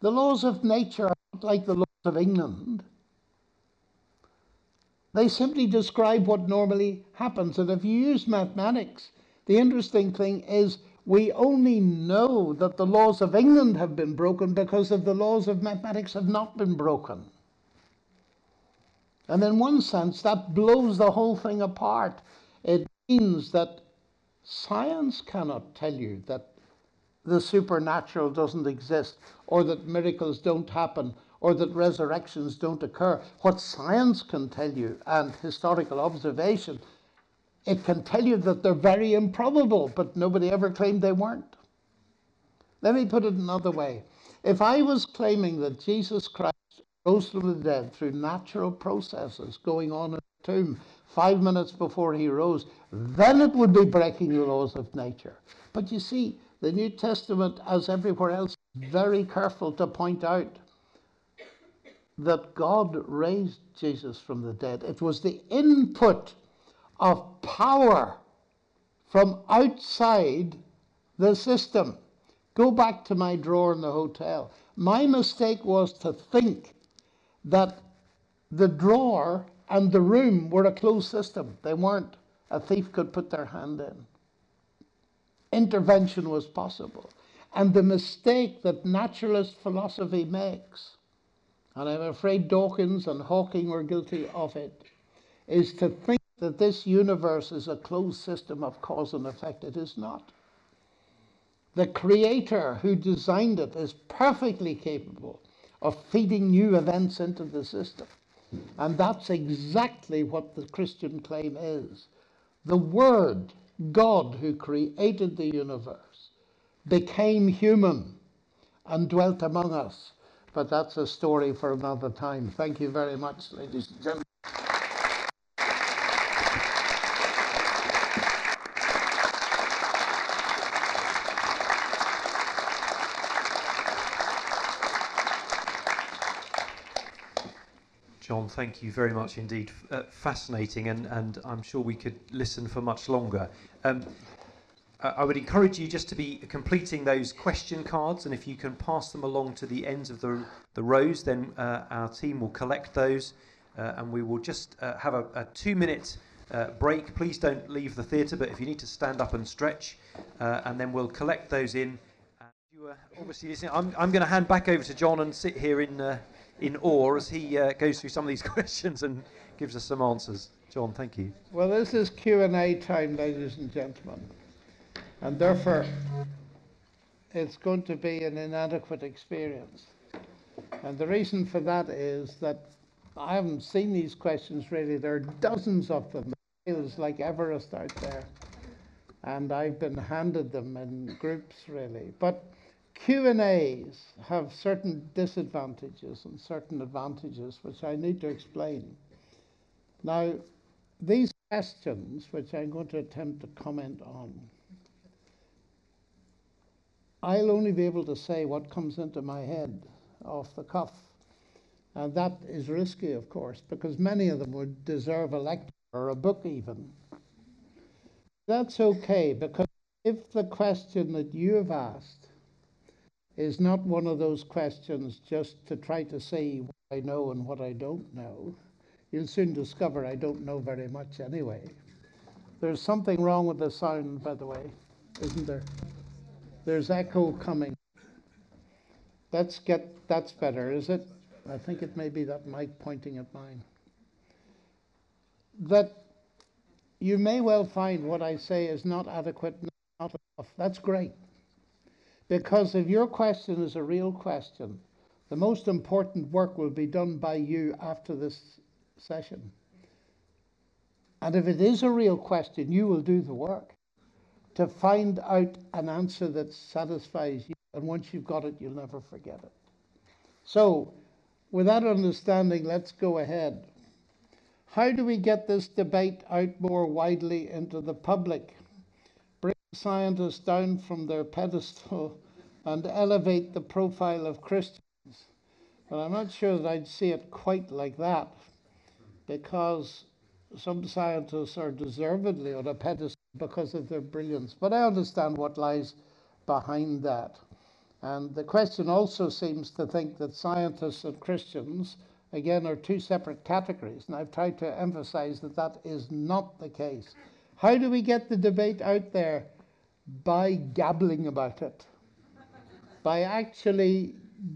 The laws of nature are not like the laws of England. They simply describe what normally happens. And if you use mathematics, the interesting thing is we only know that the laws of England have been broken because of the laws of mathematics have not been broken. And in one sense, that blows the whole thing apart. It means that science cannot tell you that the supernatural doesn't exist, or that miracles don't happen, or that resurrections don't occur. What science can tell you, and historical observation, it can tell you that they're very improbable, but nobody ever claimed they weren't. Let me put it another way. If I was claiming that Jesus Christ rose from the dead through natural processes going on in the tomb five minutes before he rose, then it would be breaking the laws of nature. But you see, the New Testament, as everywhere else, is very careful to point out that God raised Jesus from the dead. It was the input of power from outside the system. Go back to my drawer in the hotel. My mistake was to think that the drawer and the room were a closed system. They weren't. A thief could put their hand in. Intervention was possible. And the mistake that naturalist philosophy makes, and I'm afraid Dawkins and Hawking were guilty of it, is to think that this universe is a closed system of cause and effect. It is not. The creator who designed it is perfectly capable of feeding new events into the system. And that's exactly what the Christian claim is. The Word, God who created the universe, became human and dwelt among us. But that's a story for another time. Thank you very much, ladies and gentlemen. John, thank you very much indeed. Uh, fascinating, and, and I'm sure we could listen for much longer. Um, uh, I would encourage you just to be completing those question cards, and if you can pass them along to the ends of the, the rows, then uh, our team will collect those, uh, and we will just uh, have a, a two minute uh, break. Please don't leave the theatre, but if you need to stand up and stretch, uh, and then we'll collect those in. are obviously. I'm, I'm going to hand back over to John and sit here in, in awe as he uh, goes through some of these questions and gives us some answers. John, thank you. Well, this is Q&A time, ladies and gentlemen and therefore it's going to be an inadequate experience. And the reason for that is that I haven't seen these questions really. There are dozens of them. It's like Everest out there. And I've been handed them in groups really. But Q&As have certain disadvantages and certain advantages which I need to explain. Now, these questions, which I'm going to attempt to comment on, I'll only be able to say what comes into my head off the cuff. And that is risky, of course, because many of them would deserve a lecture or a book, even. That's okay, because if the question that you have asked is not one of those questions just to try to say what I know and what I don't know, you'll soon discover I don't know very much anyway. There's something wrong with the sound, by the way, isn't there? There's echo coming. Let's get, that's better, is it? I think it may be that mic pointing at mine. That you may well find what I say is not adequate, not enough. That's great. Because if your question is a real question, the most important work will be done by you after this session. And if it is a real question, you will do the work to find out an answer that satisfies you. And once you've got it, you'll never forget it. So, with that understanding, let's go ahead. How do we get this debate out more widely into the public? Scientists down from their pedestal and elevate the profile of Christians. Well, I'm not sure that I'd see it quite like that because some scientists are deservedly on a pedestal because of their brilliance. But I understand what lies behind that. And the question also seems to think that scientists and Christians, again, are two separate categories. And I've tried to emphasize that that is not the case. How do we get the debate out there? By gabbling about it, by actually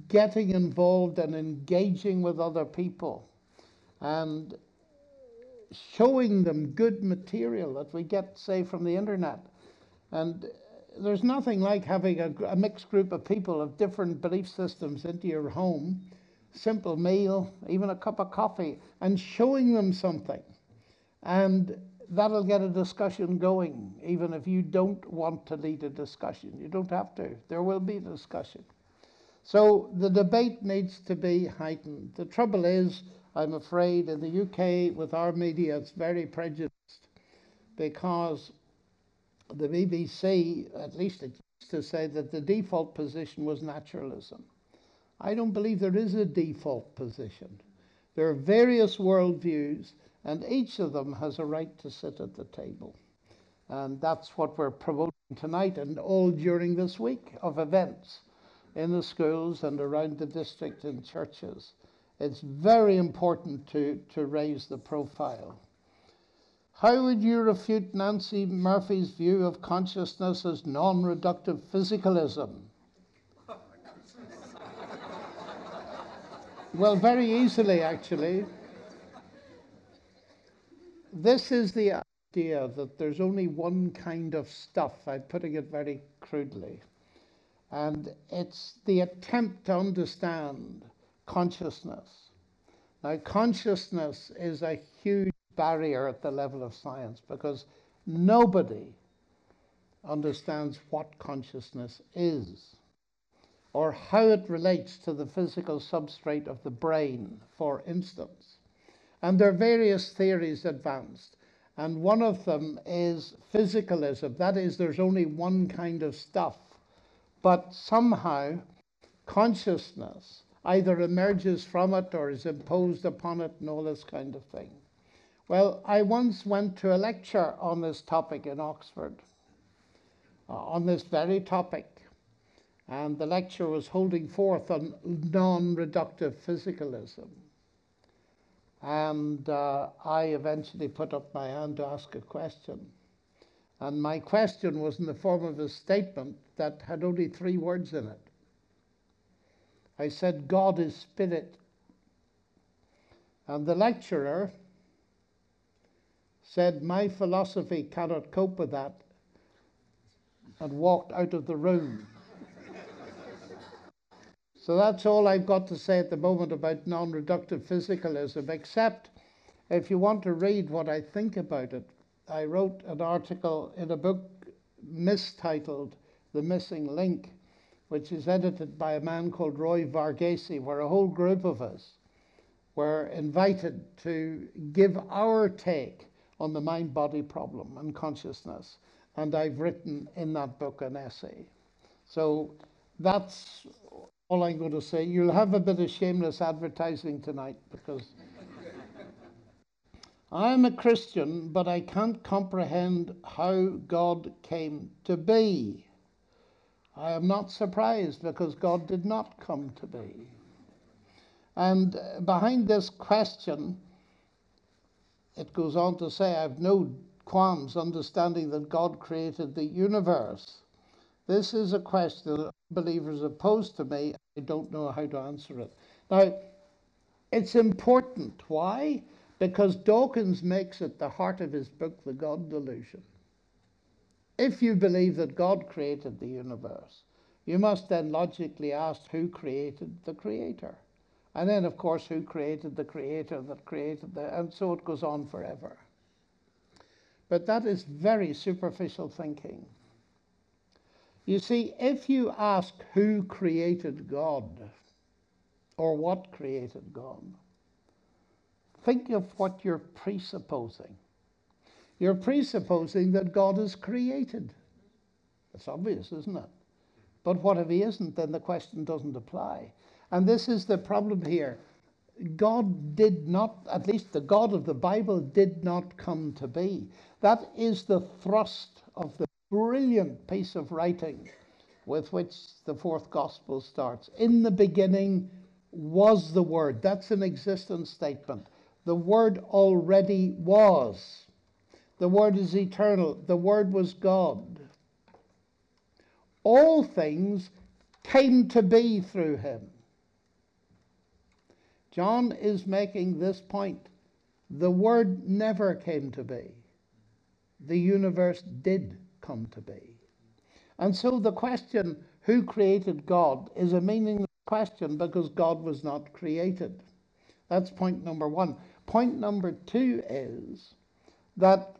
getting involved and engaging with other people. And showing them good material that we get, say, from the internet. And there's nothing like having a, a, mixed group of people of different belief systems into your home, simple meal, even a cup of coffee, and showing them something. And that'll get a discussion going, even if you don't want to lead a discussion. You don't have to, there will be discussion. So the debate needs to be heightened. The trouble is, I'm afraid in the UK, with our media, it's very prejudiced because the BBC, at least it used to say that the default position was naturalism. I don't believe there is a default position. There are various worldviews, and each of them has a right to sit at the table. And that's what we're promoting tonight and all during this week of events in the schools and around the district and churches. It's very important to, to raise the profile. How would you refute Nancey Murphy's view of consciousness as non reductive physicalism? well, very easily, actually. This is the idea that there's only one kind of stuff, I'm putting it very crudely. And it's the attempt to understand consciousness. Now, consciousness is a huge barrier at the level of science because nobody understands what consciousness is or how it relates to the physical substrate of the brain, for instance. And there are various theories advanced, and one of them is physicalism. That is, there's only one kind of stuff, but somehow consciousness either emerges from it or is imposed upon it and all this kind of thing. Well, I once went to a lecture on this topic in Oxford, uh, on this very topic. And the lecture was holding forth on non reductive physicalism. And uh, I eventually put up my hand to ask a question. And my question was in the form of a statement that had only three words in it. I said, God is spirit. And the lecturer said, My philosophy cannot cope with that, and walked out of the room. So that's all I've got to say at the moment about non reductive physicalism, except if you want to read what I think about it, I wrote an article in a book mistitled The Missing Link, which is edited by a man called Roy Varghese, where a whole group of us were invited to give our take on the mind body problem and consciousness. And I've written in that book an essay. So that's all I'm going to say. You'll have a bit of shameless advertising tonight because. I'm a Christian, but I can't comprehend how God came to be. I am not surprised because God did not come to be. And uh, behind this question, it goes on to say, I have no qualms understanding that God created the universe. This is a question that believers have posed to me. I don't know how to answer it. Now, it's important. Why? because Dawkins makes it the heart of his book, The God Delusion. If you believe that God created the universe, you must then logically ask who created the creator. And then, of course, who created the creator that created the. And so it goes on forever. But that is very superficial thinking. You see, if you ask who created God or what created God, think of what you're presupposing. You're presupposing that God is created. That's obvious, isn't it? But what if he isn't? Then the question doesn't apply. And this is the problem here. God did not, at least the God of the Bible, did not come to be. That is the thrust of the brilliant piece of writing with which the fourth gospel starts. In the beginning was the Word. That's an existence statement. The Word already was. The Word is eternal. The Word was God. All things came to be through him. John is making this point. The Word never came to be, the universe did come to be. And so the question, who created God, is a meaningless question because God was not created. That's point number one. Point number two is that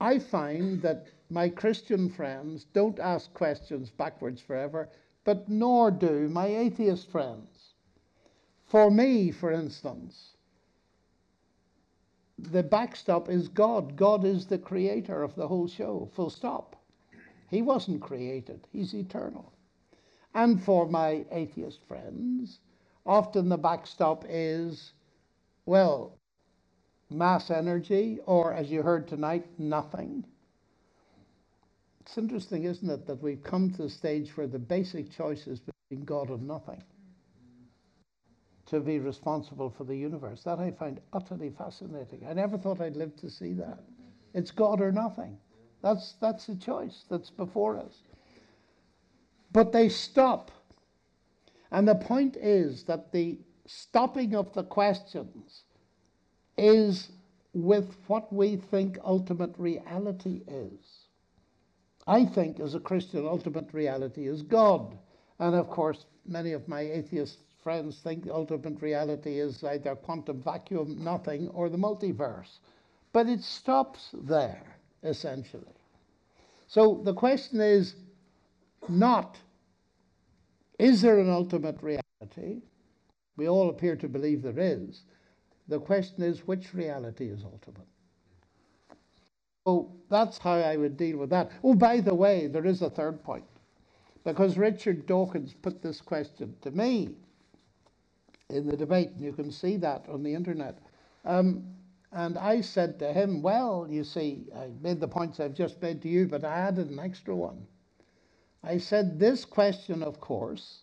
I find that my Christian friends don't ask questions backwards forever, but nor do my atheist friends. For me, for instance, the backstop is God. God is the creator of the whole show, full stop. He wasn't created, He's eternal. And for my atheist friends, often the backstop is well, mass energy, or as you heard tonight, nothing. It's interesting, isn't it, that we've come to the stage where the basic choice is between God and nothing to be responsible for the universe. That I find utterly fascinating. I never thought I'd live to see that. It's God or nothing. That's, that's the choice that's before us. But they stop. And the point is that the stopping of the questions is with what we think ultimate reality is. I think, as a Christian, ultimate reality is God. And of course, many of my atheist friends think the ultimate reality is either quantum vacuum, nothing, or the multiverse. But it stops there, essentially. So the question is not, is there an ultimate reality? We all appear to believe there is. The question is, which reality is ultimate? So that's how I would deal with that. Oh, by the way, there is a third point. Because Richard Dawkins put this question to me in the debate, and you can see that on the internet. Um, And I said to him, Well, you see, I made the points I've just made to you, but I added an extra one. I said, This question, of course,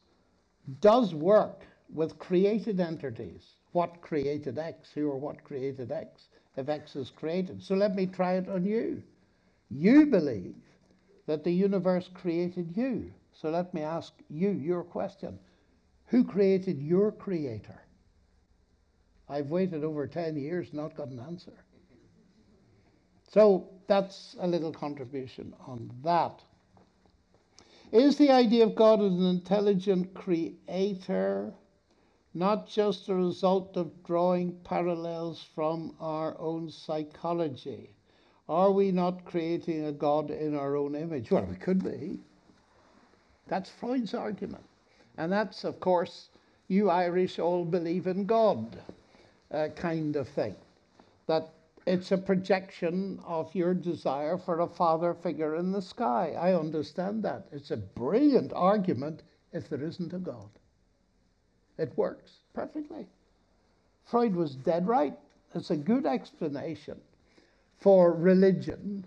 does work with created entities. What created X? Who or what created X? If X is created. So let me try it on you. You believe that the universe created you. So let me ask you your question Who created your creator? I've waited over 10 years, not got an answer. So that's a little contribution on that. Is the idea of God as an intelligent creator not just a result of drawing parallels from our own psychology? Are we not creating a God in our own image? Well, we could be. That's Freud's argument. And that's, of course, you Irish all believe in God uh, kind of thing. That it's a projection of your desire for a father figure in the sky. I understand that. It's a brilliant argument if there isn't a God. It works perfectly. Freud was dead right. It's a good explanation for religion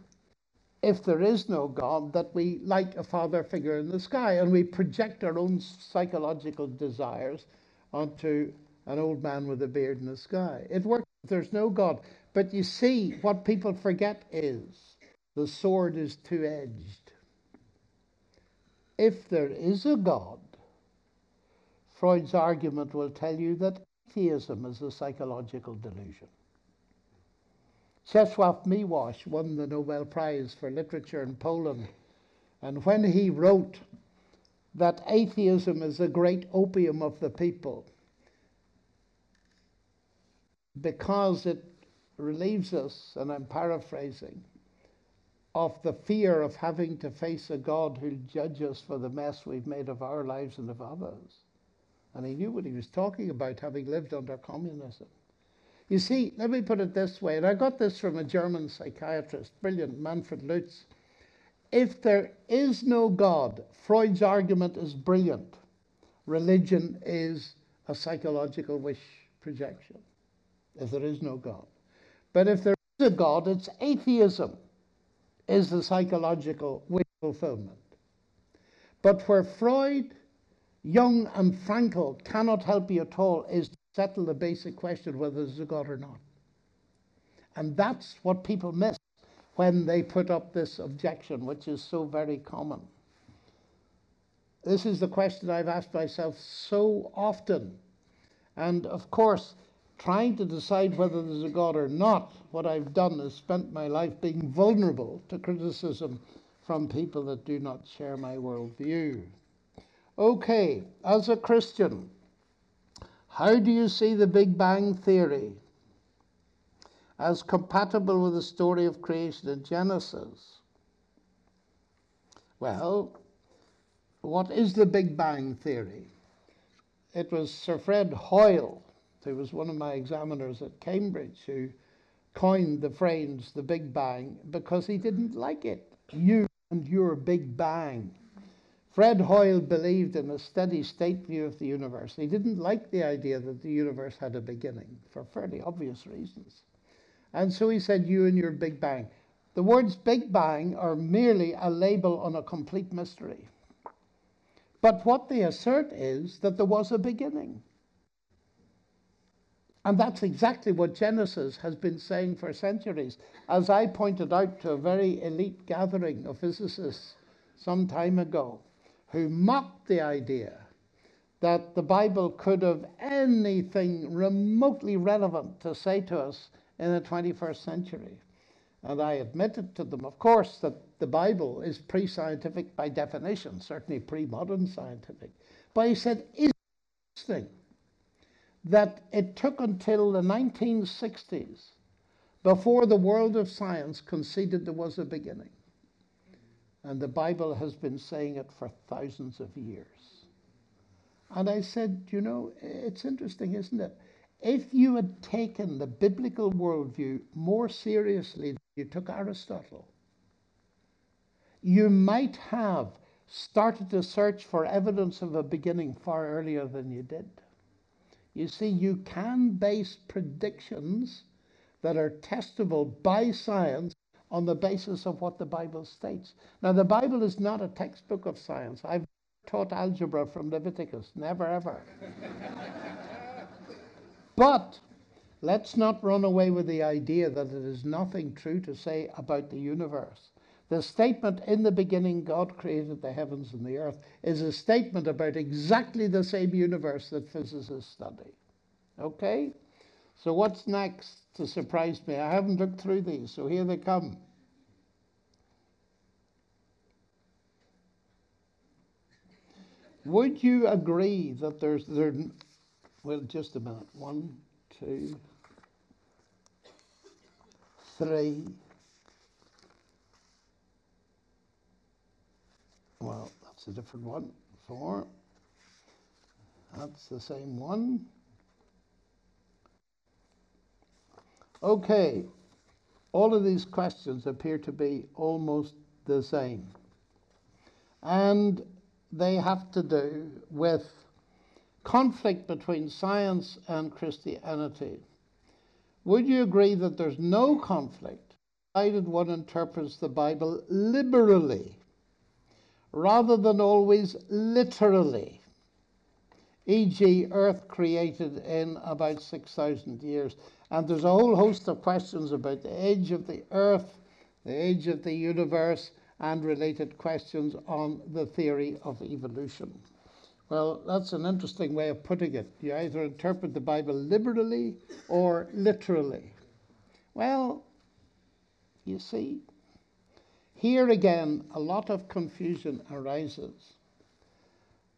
if there is no God, that we like a father figure in the sky and we project our own psychological desires onto an old man with a beard in the sky. It works if there's no God. But you see, what people forget is the sword is two edged. If there is a God, Freud's argument will tell you that atheism is a psychological delusion. Czesław Miłosz won the Nobel Prize for Literature in Poland. And when he wrote that atheism is the great opium of the people, because it relieves us, and I'm paraphrasing, of the fear of having to face a God who'll judge us for the mess we've made of our lives and of others. And he knew what he was talking about, having lived under communism. You see, let me put it this way, and I got this from a German psychiatrist, brilliant, Manfred Lutz. If there is no God, Freud's argument is brilliant. Religion is a psychological wish projection if there is no God. But if there is a God, it's atheism is the psychological wish fulfillment. But where Freud, Jung, and Frankl cannot help you at all is settle the basic question whether there's a God or not. And that's what people miss when they put up this objection, which is so very common. This is the question I've asked myself so often. And of course, trying to decide whether there's a God or not, what I've done is spent my life being vulnerable to criticism from people that do not share my worldview. Okay, as a Christian, how do you see the Big Bang Theory as compatible with the story of creation in Genesis? Well, what is the Big Bang Theory? It was Sir Fred Hoyle who was one of my examiners at Cambridge who coined the phrase the Big Bang because he didn't like it. You and your Big Bang. Fred Hoyle believed in a steady state view of the universe. He didn't like the idea that the universe had a beginning for fairly obvious reasons. And so he said, You and your Big Bang. The words Big Bang are merely a label on a complete mystery. But what they assert is that there was a beginning. And that's exactly what Genesis has been saying for centuries. As I pointed out to a very elite gathering of physicists some time ago, who mocked the idea that the Bible could have anything remotely relevant to say to us in the 21st century. And I admitted to them, of course, that the Bible is pre scientific by definition, certainly pre modern scientific. But he said, is this thing? that it took until the 1960s before the world of science conceded there was a beginning. And the Bible has been saying it for thousands of years. And I said, you know, it's interesting, isn't it? If you had taken the biblical worldview more seriously than you took Aristotle, you might have started to search for evidence of a beginning far earlier than you did. You see, you can base predictions that are testable by science on the basis of what the Bible states. Now, the Bible is not a textbook of science. I've taught algebra from Leviticus, never ever. but let's not run away with the idea that it is nothing true to say about the universe. The statement, in the beginning, God created the heavens and the earth, is a statement about exactly the same universe that physicists study. Okay? So, what's next to surprise me? I haven't looked through these, so here they come. Would you agree that there's there? Well, just a minute. One, two, three. Well, that's a different one. Four. That's the same one. Okay, all of these questions appear to be almost the same. And they have to do with conflict between science and Christianity. Would you agree that there's no conflict provided one interprets the Bible liberally rather than always literally? E.g., Earth created in about 6,000 years. And there's a whole host of questions about the age of the earth, the age of the universe, and related questions on the theory of evolution. Well, that's an interesting way of putting it. You either interpret the Bible liberally or literally. Well, you see, here again, a lot of confusion arises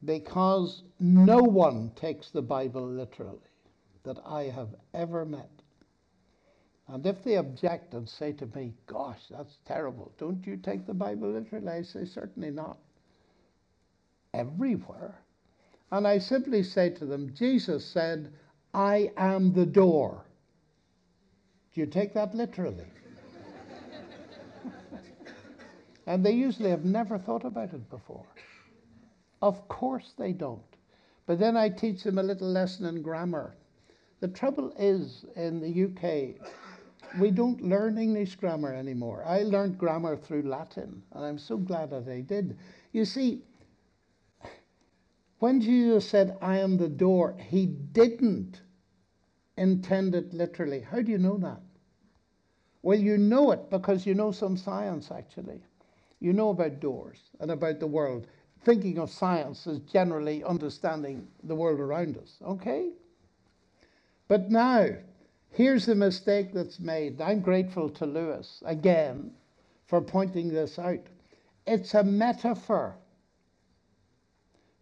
because no one takes the Bible literally that I have ever met. And if they object and say to me, Gosh, that's terrible, don't you take the Bible literally? I say, Certainly not. Everywhere. And I simply say to them, Jesus said, I am the door. Do you take that literally? and they usually have never thought about it before. Of course they don't. But then I teach them a little lesson in grammar. The trouble is in the UK, we don't learn English grammar anymore. I learned grammar through Latin, and I'm so glad that I did. You see, when Jesus said, I am the door, he didn't intend it literally. How do you know that? Well, you know it because you know some science, actually. You know about doors and about the world. Thinking of science as generally understanding the world around us, okay? But now, Here's the mistake that's made. I'm grateful to Lewis again for pointing this out. It's a metaphor.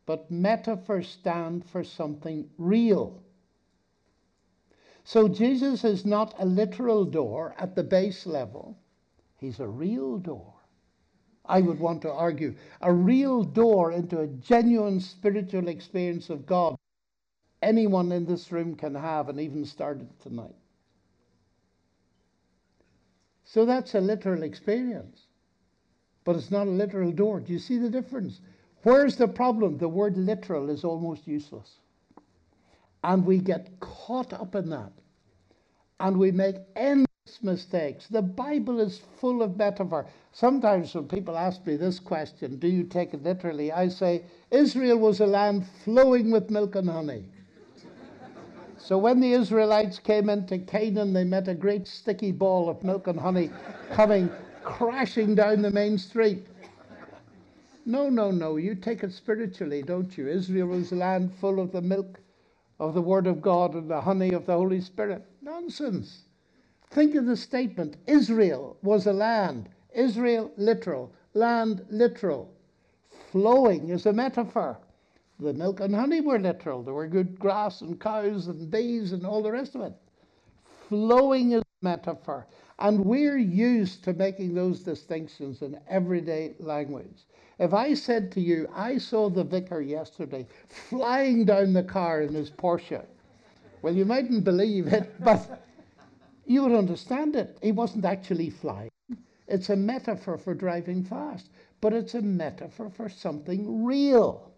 But metaphors stand for something real. So Jesus is not a literal door at the base level, he's a real door. I would want to argue a real door into a genuine spiritual experience of God anyone in this room can have and even started tonight. So that's a literal experience. But it's not a literal door. Do you see the difference? Where's the problem? The word literal is almost useless. And we get caught up in that. And we make endless mistakes. The Bible is full of metaphor. Sometimes when people ask me this question, do you take it literally? I say, Israel was a land flowing with milk and honey. So when the Israelites came into Canaan, they met a great sticky ball of milk and honey coming crashing down the main street. No, no, no. You take it spiritually, don't you? Israel was a land full of the milk of the Word of God and the honey of the Holy Spirit. Nonsense. Think of the statement Israel was a land. Israel, literal. Land, literal. Flowing is a metaphor. The milk and honey were literal. There were good grass and cows and bees and all the rest of it. Flowing is a metaphor. And we're used to making those distinctions in everyday language. If I said to you, I saw the vicar yesterday flying down the car in his Porsche, well, you mightn't believe it, but you would understand it. He wasn't actually flying. It's a metaphor for driving fast, but it's a metaphor for something real.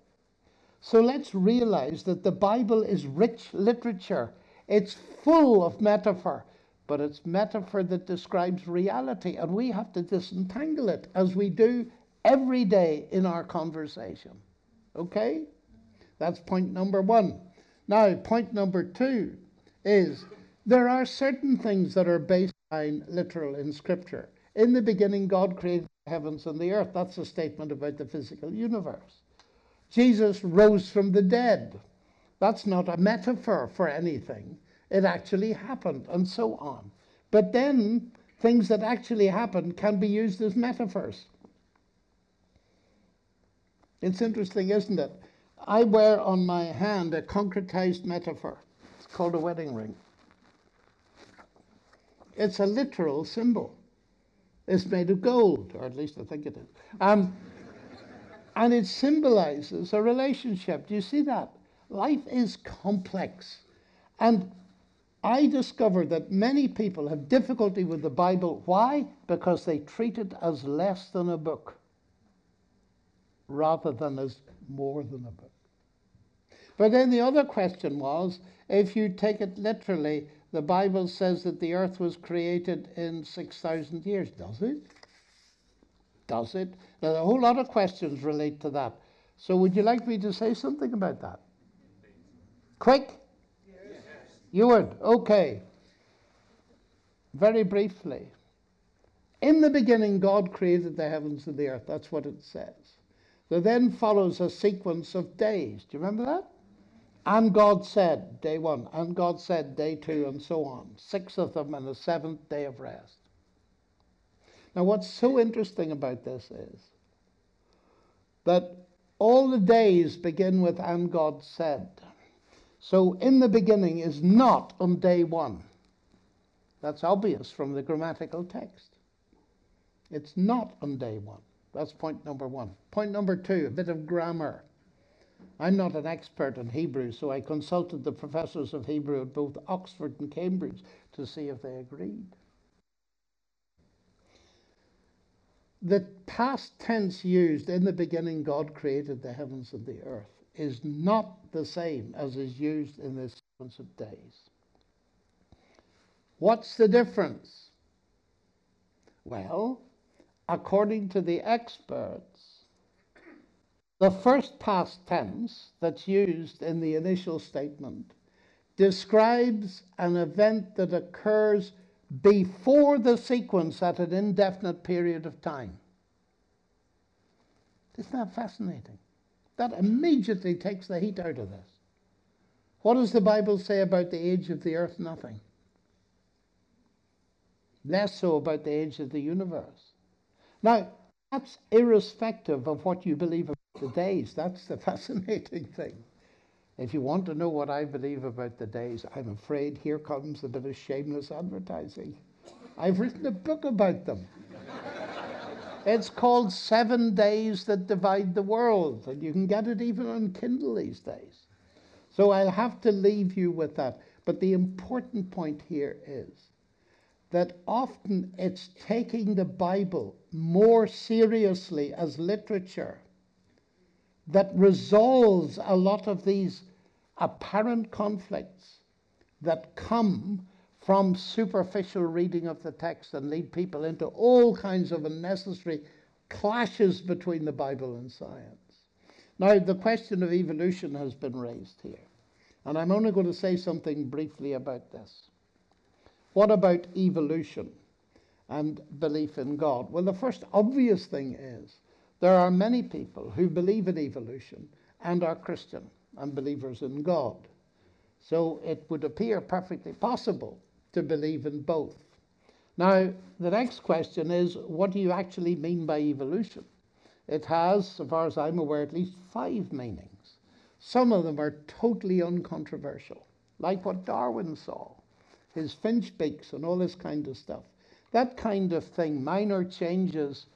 So let's realize that the Bible is rich literature. It's full of metaphor. but it's metaphor that describes reality, and we have to disentangle it as we do every day in our conversation. Okay? That's point number one. Now, point number two is there are certain things that are baseline literal in Scripture. In the beginning, God created the heavens and the earth. That's a statement about the physical universe. Jesus rose from the dead. That's not a metaphor for anything. It actually happened, and so on. But then, things that actually happened can be used as metaphors. It's interesting, isn't it? I wear on my hand a concretized metaphor. It's called a wedding ring. It's a literal symbol. It's made of gold, or at least I think it is. Um, and it symbolizes a relationship. Do you see that? Life is complex. And I discovered that many people have difficulty with the Bible. Why? Because they treat it as less than a book rather than as more than a book. But then the other question was if you take it literally, the Bible says that the earth was created in 6,000 years. Does it? Does it? Now, a whole lot of questions relate to that. So, would you like me to say something about that? Quick? Yes. You would? Okay. Very briefly. In the beginning, God created the heavens and the earth. That's what it says. There then follows a sequence of days. Do you remember that? And God said, day one, and God said, day two, and so on. Six of them, and the seventh day of rest. Now, what's so interesting about this is that all the days begin with, and God said. So, in the beginning is not on day one. That's obvious from the grammatical text. It's not on day one. That's point number one. Point number two, a bit of grammar. I'm not an expert in Hebrew, so I consulted the professors of Hebrew at both Oxford and Cambridge to see if they agreed. The past tense used in the beginning, God created the heavens and the earth, is not the same as is used in the sequence of days. What's the difference? Well, according to the experts, the first past tense that's used in the initial statement describes an event that occurs before the sequence at an indefinite period of time. Isn't that fascinating? That immediately takes the heat out of this. What does the Bible say about the age of the earth? Nothing. Less so about the age of the universe. Now, that's irrespective of what you believe about the days. That's the fascinating thing. If you want to know what I believe about the days, I'm afraid here comes a bit of shameless advertising. I've written a book about them. it's called Seven Days That Divide the World, and you can get it even on Kindle these days. So I'll have to leave you with that. But the important point here is that often it's taking the Bible more seriously as literature that resolves a lot of these apparent conflicts that come from superficial reading of the text and lead people into all kinds of unnecessary clashes between the Bible and science. Now, the question of evolution has been raised here, and I'm only going to say something briefly about this. What about evolution and belief in God? Well, the first obvious thing is there are many people who believe in evolution and are Christian and believers in God. So it would appear perfectly possible to believe in both. Now, the next question is what do you actually mean by evolution? It has, so far as I'm aware, at least five meanings. Some of them are totally uncontroversial, like what Darwin saw, his finch beaks and all this kind of stuff. That kind of thing, minor changes.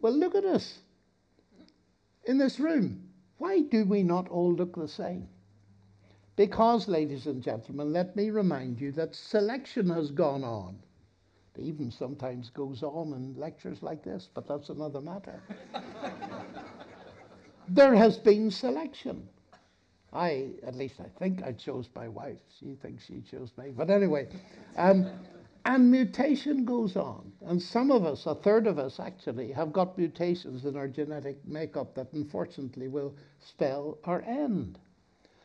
Well, look at us in this room. Why do we not all look the same? Because, ladies and gentlemen, let me remind you that selection has gone on. It even sometimes goes on in lectures like this, but that's another matter. there has been selection. I, at least I think I chose my wife. She thinks she chose me. But anyway, um, And mutation goes on. And some of us, a third of us actually, have got mutations in our genetic makeup that unfortunately will spell our end.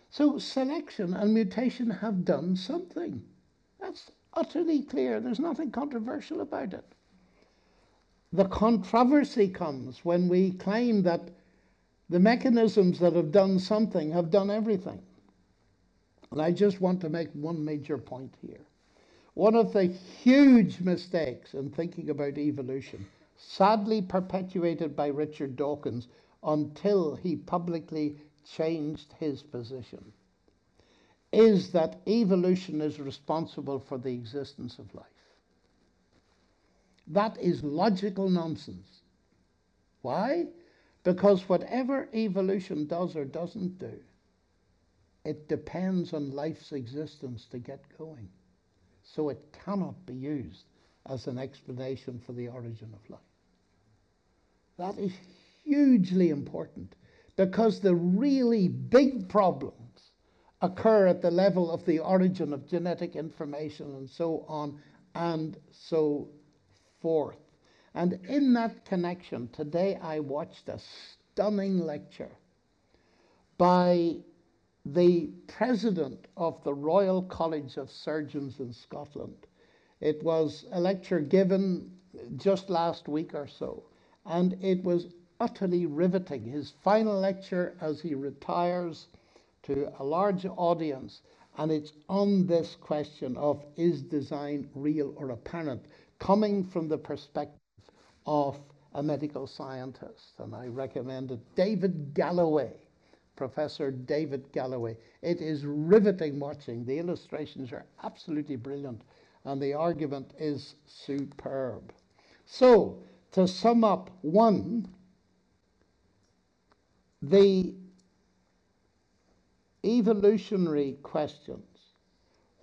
So selection and mutation have done something. That's utterly clear. There's nothing controversial about it. The controversy comes when we claim that the mechanisms that have done something have done everything. And I just want to make one major point here. One of the huge mistakes in thinking about evolution, sadly perpetuated by Richard Dawkins until he publicly changed his position, is that evolution is responsible for the existence of life. That is logical nonsense. Why? Because whatever evolution does or doesn't do, it depends on life's existence to get going. So it cannot be used as an explanation for the origin of life. That is hugely important because the really big problems occur at the level of the origin of genetic information and so on and so forth. And in that connection, today I watched a stunning lecture by the president of the Royal College of Surgeons in Scotland. It was a lecture given just last week or so, and it was utterly riveting. His final lecture as he retires to a large audience, and it's on this question of is design real or apparent, coming from the perspective of a medical scientist. And I recommended David Galloway Professor David Galloway. It is riveting watching. The illustrations are absolutely brilliant, and the argument is superb. So, to sum up, one, the evolutionary questions,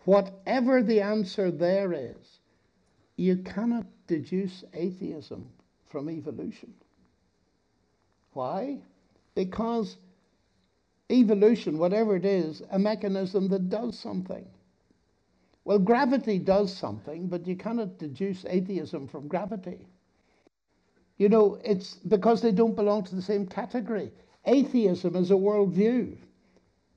whatever the answer there is, you cannot deduce atheism from evolution. Why? Because evolution, whatever it is, a mechanism that does something. Well, gravity does something, but you cannot deduce atheism from gravity. You know, it's because they don't belong to the same category. Atheism is a worldview,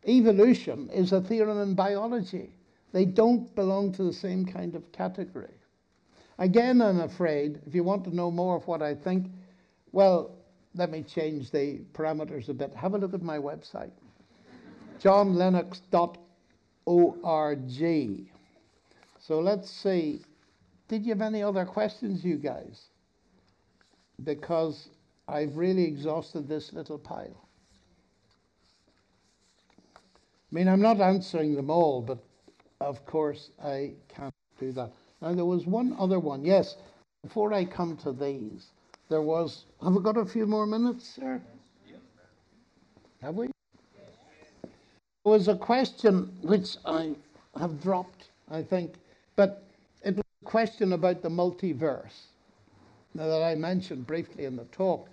evolution is a theorem in biology. They don't belong to the same kind of category. Again, I'm afraid, if you want to know more of what I think, well, let me change the parameters a bit. Have a look at my website, johnlennox.org. So let's see. Did you have any other questions, you guys? Because I've really exhausted this little pile. I mean, I'm not answering them all, but of course I can't do that. Now, there was one other one. Yes, before I come to these, there was, have we got a few more minutes, sir? Have we? There was a question which I have dropped, I think, but it was a question about the multiverse that I mentioned briefly in the talk.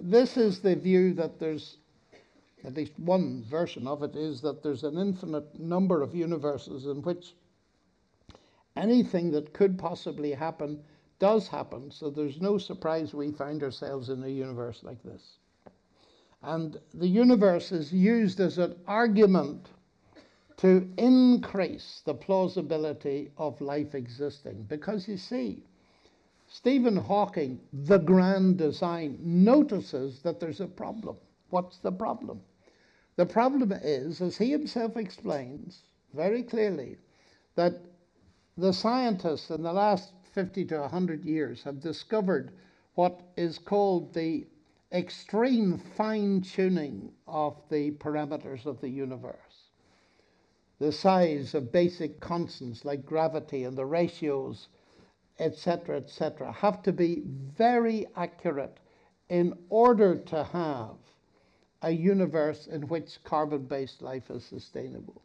This is the view that there's, at least one version of it, is that there's an infinite number of universes in which anything that could possibly happen does happen, so there's no surprise we find ourselves in a universe like this. And the universe is used as an argument to increase the plausibility of life existing. Because you see, Stephen Hawking, the grand design, notices that there's a problem. What's the problem? The problem is, as he himself explains very clearly, that the scientists in the last 50 to 100 years have discovered what is called the extreme fine tuning of the parameters of the universe. The size of basic constants like gravity and the ratios, etc., etc., have to be very accurate in order to have a universe in which carbon based life is sustainable.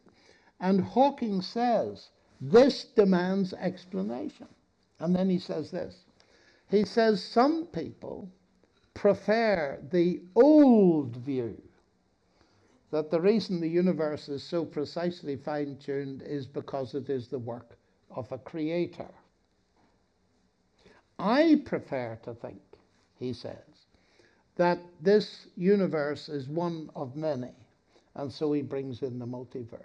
And Hawking says this demands explanation. And then he says this he says some people prefer the old view that the reason the universe is so precisely fine tuned is because it is the work of a creator. I prefer to think, he says, that this universe is one of many, and so he brings in the multiverse.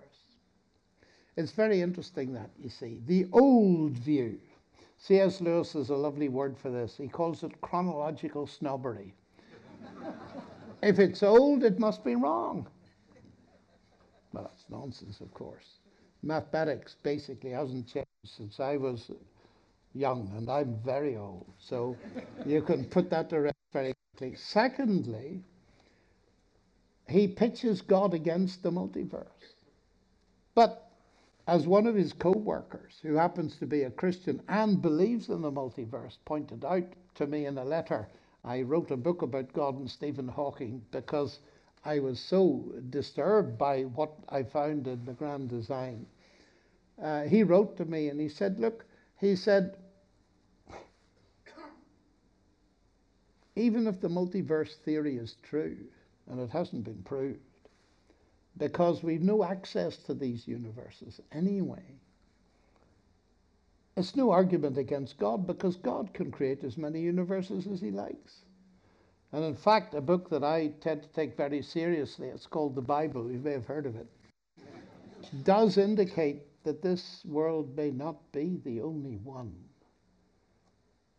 It's very interesting that, you see. The old view, C.S. Lewis has a lovely word for this. He calls it chronological snobbery. if it's old, it must be wrong. Well, that's nonsense, of course. Mathematics basically hasn't changed since I was young, and I'm very old. So you can put that to rest very quickly. Secondly, he pitches God against the multiverse. But as one of his co workers, who happens to be a Christian and believes in the multiverse, pointed out to me in a letter, I wrote a book about God and Stephen Hawking because I was so disturbed by what I found in the grand design. Uh, he wrote to me and he said, Look, he said, even if the multiverse theory is true, and it hasn't been proved, because we've no access to these universes anyway. It's no argument against God because God can create as many universes as He likes. And in fact, a book that I tend to take very seriously, it's called the Bible, you may have heard of it, does indicate that this world may not be the only one.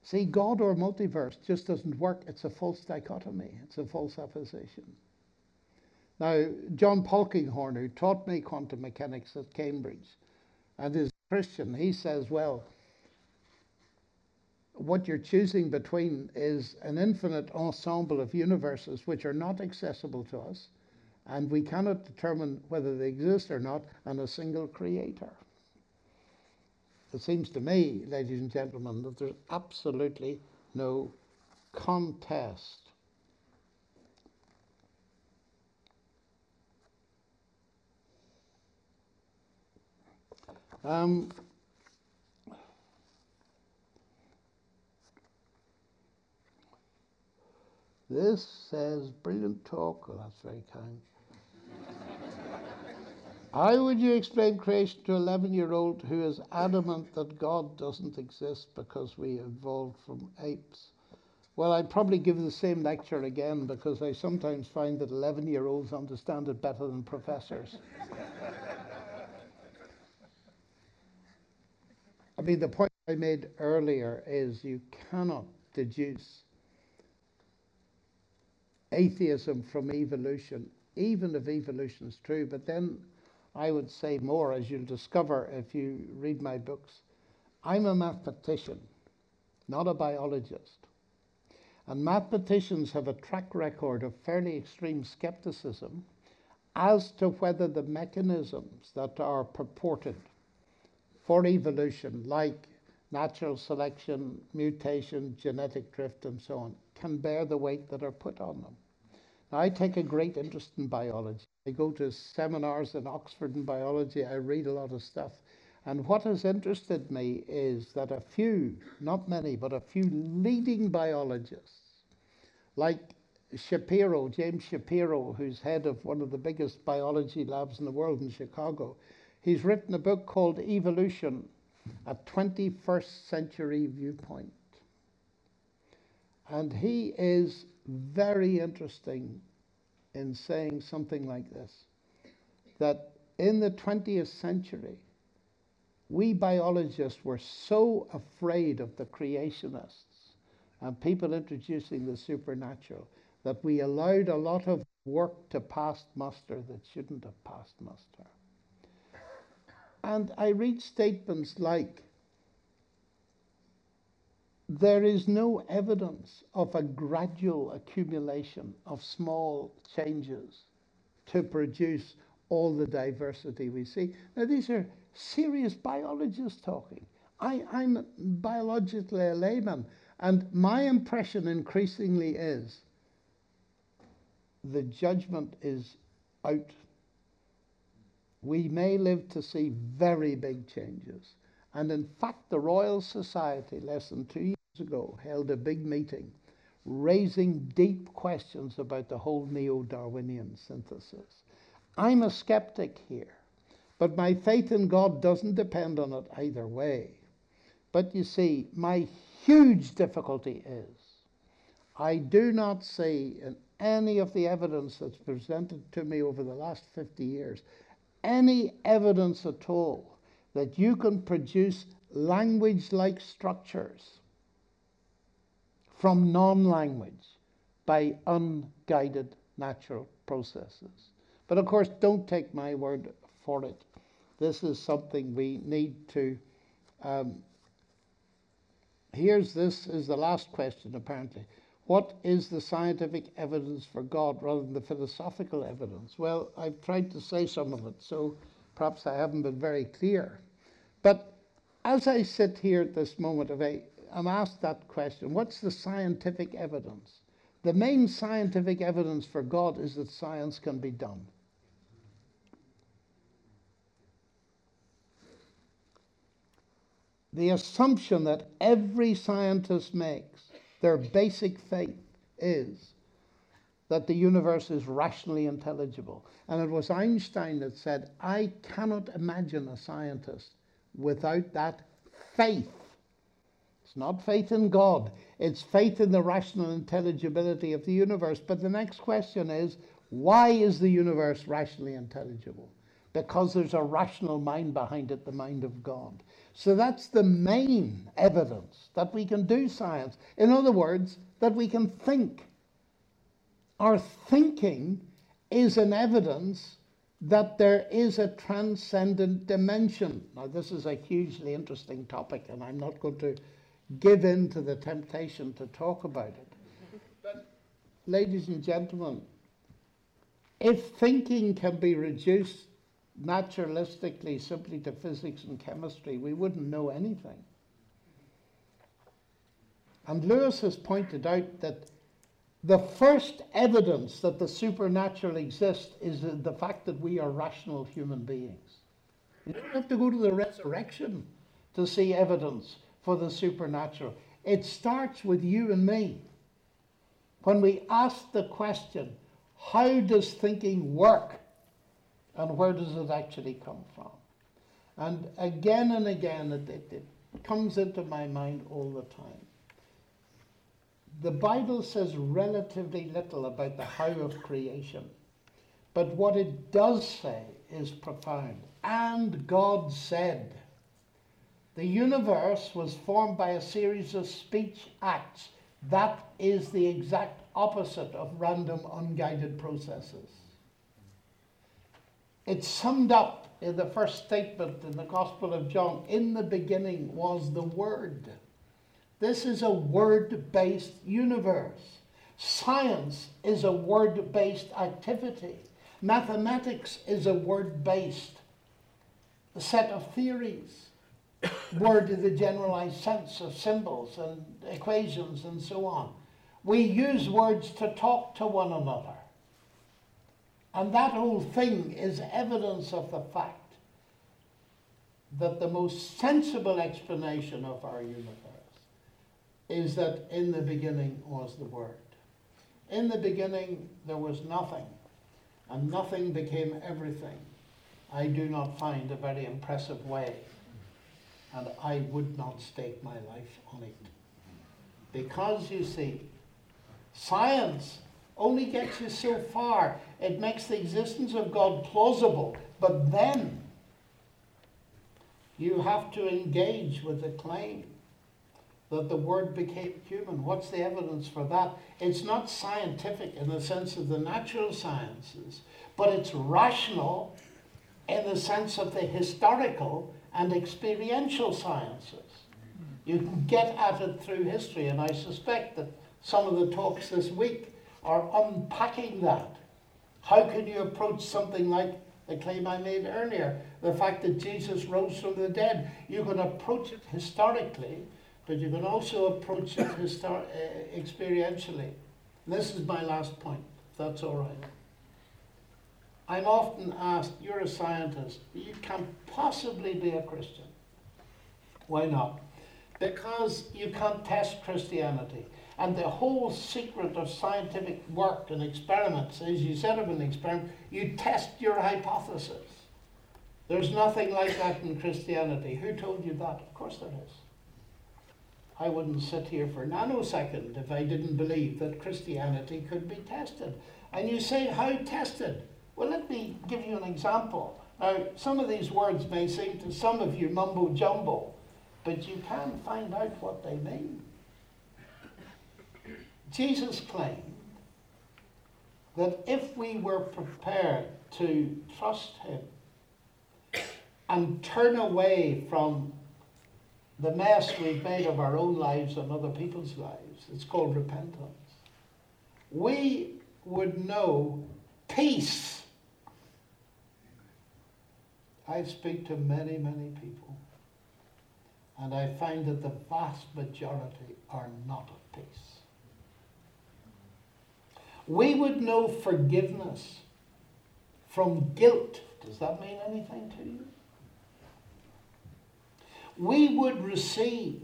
See, God or multiverse just doesn't work. It's a false dichotomy, it's a false opposition. Now, John Polkinghorne, who taught me quantum mechanics at Cambridge and is a Christian, he says, well, what you're choosing between is an infinite ensemble of universes which are not accessible to us, and we cannot determine whether they exist or not, and a single creator. It seems to me, ladies and gentlemen, that there's absolutely no contest Um, this says, brilliant talk. Well, that's very kind. How would you explain creation to an 11 year old who is adamant that God doesn't exist because we evolved from apes? Well, I'd probably give the same lecture again because I sometimes find that 11 year olds understand it better than professors. Mean, the point I made earlier is you cannot deduce atheism from evolution, even if evolution is true. But then I would say more, as you'll discover if you read my books. I'm a mathematician, not a biologist. And mathematicians have a track record of fairly extreme skepticism as to whether the mechanisms that are purported for evolution, like natural selection, mutation, genetic drift, and so on, can bear the weight that are put on them. Now, I take a great interest in biology. I go to seminars in Oxford in biology, I read a lot of stuff. And what has interested me is that a few, not many, but a few leading biologists, like Shapiro, James Shapiro, who's head of one of the biggest biology labs in the world in Chicago, He's written a book called Evolution, a 21st century viewpoint. And he is very interesting in saying something like this that in the 20th century, we biologists were so afraid of the creationists and people introducing the supernatural that we allowed a lot of work to pass muster that shouldn't have passed muster. And I read statements like, there is no evidence of a gradual accumulation of small changes to produce all the diversity we see. Now, these are serious biologists talking. I, I'm biologically a layman, and my impression increasingly is the judgment is out we may live to see very big changes. And in fact, the Royal Society, less than two years ago, held a big meeting raising deep questions about the whole neo Darwinian synthesis. I'm a skeptic here, but my faith in God doesn't depend on it either way. But you see, my huge difficulty is I do not see in any of the evidence that's presented to me over the last 50 years any evidence at all that you can produce language like structures from non language by unguided natural processes. But of course, don't take my word for it. This is something we need to. Um, here's this is the last question, apparently. What is the scientific evidence for God rather than the philosophical evidence? Well, I've tried to say some of it, so perhaps I haven't been very clear. But as I sit here at this moment, if I, I'm asked that question, what's the scientific evidence? The main scientific evidence for God is that science can be done. The assumption that every scientist makes, their basic faith, is that the universe is rationally intelligible. And it was Einstein that said, I cannot imagine a scientist without that faith. It's not faith in God, it's faith in the rational intelligibility of the universe. But the next question is why is the universe rationally intelligible? Because there's a rational mind behind it, the mind of God. So that's the main evidence that we can do science. In other words, that we can think. Our thinking is an evidence that there is a transcendent dimension. Now, this is a hugely interesting topic, and I'm not going to give in to the temptation to talk about it. But, ladies and gentlemen, if thinking can be reduced naturalistically simply to physics and chemistry, we wouldn't know anything. And Lewis has pointed out that the first evidence that the supernatural exists is the fact that we are rational human beings. You don't have to go to the resurrection to see evidence for the supernatural. It starts with you and me. When we ask the question, how does thinking work? And where does it actually come from? And again and again, it, it, it comes into my mind all the time the Bible says relatively little about the how of creation. But what it does say is profound. And God said, the universe was formed by a series of speech acts. That is the exact opposite of random, unguided processes. It's summed up in the first statement in the Gospel of John. In the beginning was the Word. This is a word based universe. Science is a word based activity. Mathematics is a word based set of theories. word is the generalized sense of symbols and equations and so on. We use words to talk to one another. And that whole thing is evidence of the fact that the most sensible explanation of our universe is that in the beginning was the Word. In the beginning there was nothing, and nothing became everything. I do not find a very impressive way, and I would not stake my life on it. Because you see, science only gets you so far. It makes the existence of God plausible, but then you have to engage with the claim that the Word became human. What's the evidence for that? It's not scientific in the sense of the natural sciences, but it's rational in the sense of the historical and experiential sciences. You can get at it through history, and I suspect that some of the talks this week are unpacking that. How can you approach something like the claim I made earlier, the fact that Jesus rose from the dead? You can approach it historically but you can also approach it histor- uh, experientially. This is my last point, if that's all right. I'm often asked, you're a scientist, you can't possibly be a Christian. Why not? Because you can't test Christianity. And the whole secret of scientific work and experiments is you set up an experiment, you test your hypothesis. There's nothing like that in Christianity. Who told you that? Of course there is. I wouldn't sit here for a nanosecond if I didn't believe that Christianity could be tested. And you say, how tested? Well, let me give you an example. Now, some of these words may seem to some of you mumbo jumbo, but you can find out what they mean. Jesus claimed that if we were prepared to trust Him and turn away from the mess we've made of our own lives and other people's lives, it's called repentance, we would know peace. I speak to many, many people, and I find that the vast majority are not at peace. We would know forgiveness from guilt. Does that mean anything to you? We would receive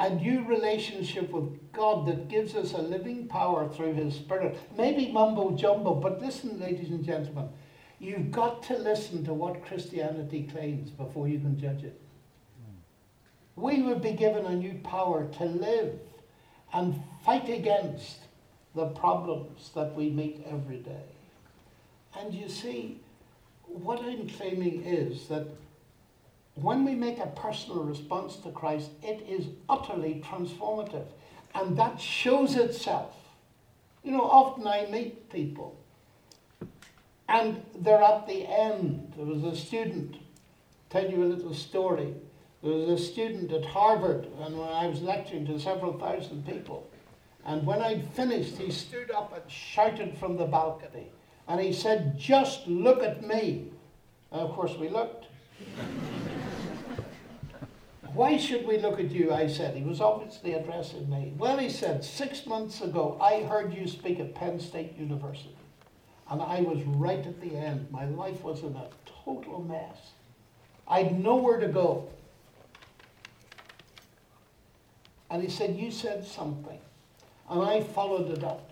a new relationship with God that gives us a living power through His Spirit. Maybe mumbo jumbo, but listen, ladies and gentlemen, you've got to listen to what Christianity claims before you can judge it. We would be given a new power to live and fight against the problems that we meet every day. And you see, what I'm claiming is that when we make a personal response to Christ, it is utterly transformative. And that shows itself. You know, often I meet people and they're at the end. There was a student, tell you a little story. There was a student at Harvard, and when I was lecturing to several thousand people, and when I'd finished, he stood up and shouted from the balcony. And he said, Just look at me. And of course, we looked. Why should we look at you? I said. He was obviously addressing me. Well, he said, six months ago, I heard you speak at Penn State University. And I was right at the end. My life was in a total mess. I'd nowhere to go. And he said, You said something. And I followed it up.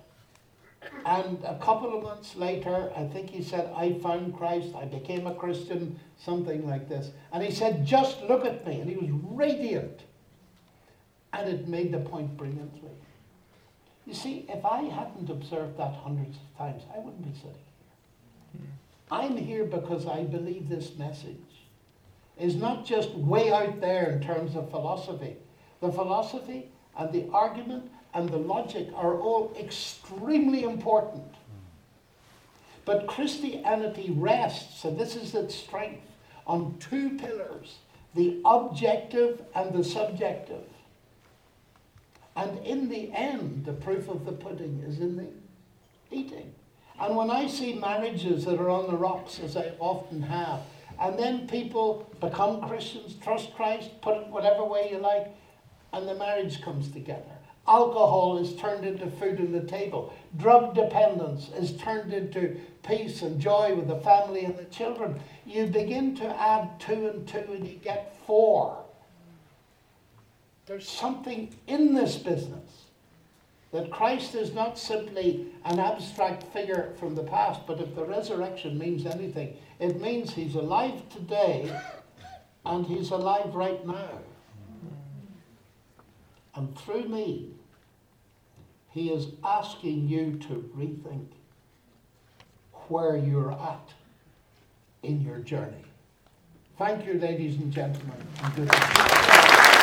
And a couple of months later, I think he said, I found Christ, I became a Christian, something like this. And he said, Just look at me. And he was radiant. And it made the point brilliantly. You see, if I hadn't observed that hundreds of times, I wouldn't be sitting here. I'm here because I believe this message is not just way out there in terms of philosophy. The philosophy and the argument and the logic are all extremely important. But Christianity rests, and this is its strength, on two pillars the objective and the subjective. And in the end, the proof of the pudding is in the eating. And when I see marriages that are on the rocks, as I often have, and then people become Christians, trust Christ, put it whatever way you like, and the marriage comes together. Alcohol is turned into food on the table. Drug dependence is turned into peace and joy with the family and the children. You begin to add two and two and you get four. There's something in this business that Christ is not simply an abstract figure from the past, but if the resurrection means anything, it means he's alive today and he's alive right now. And through me, he is asking you to rethink where you're at in your journey. Thank you, ladies and gentlemen. And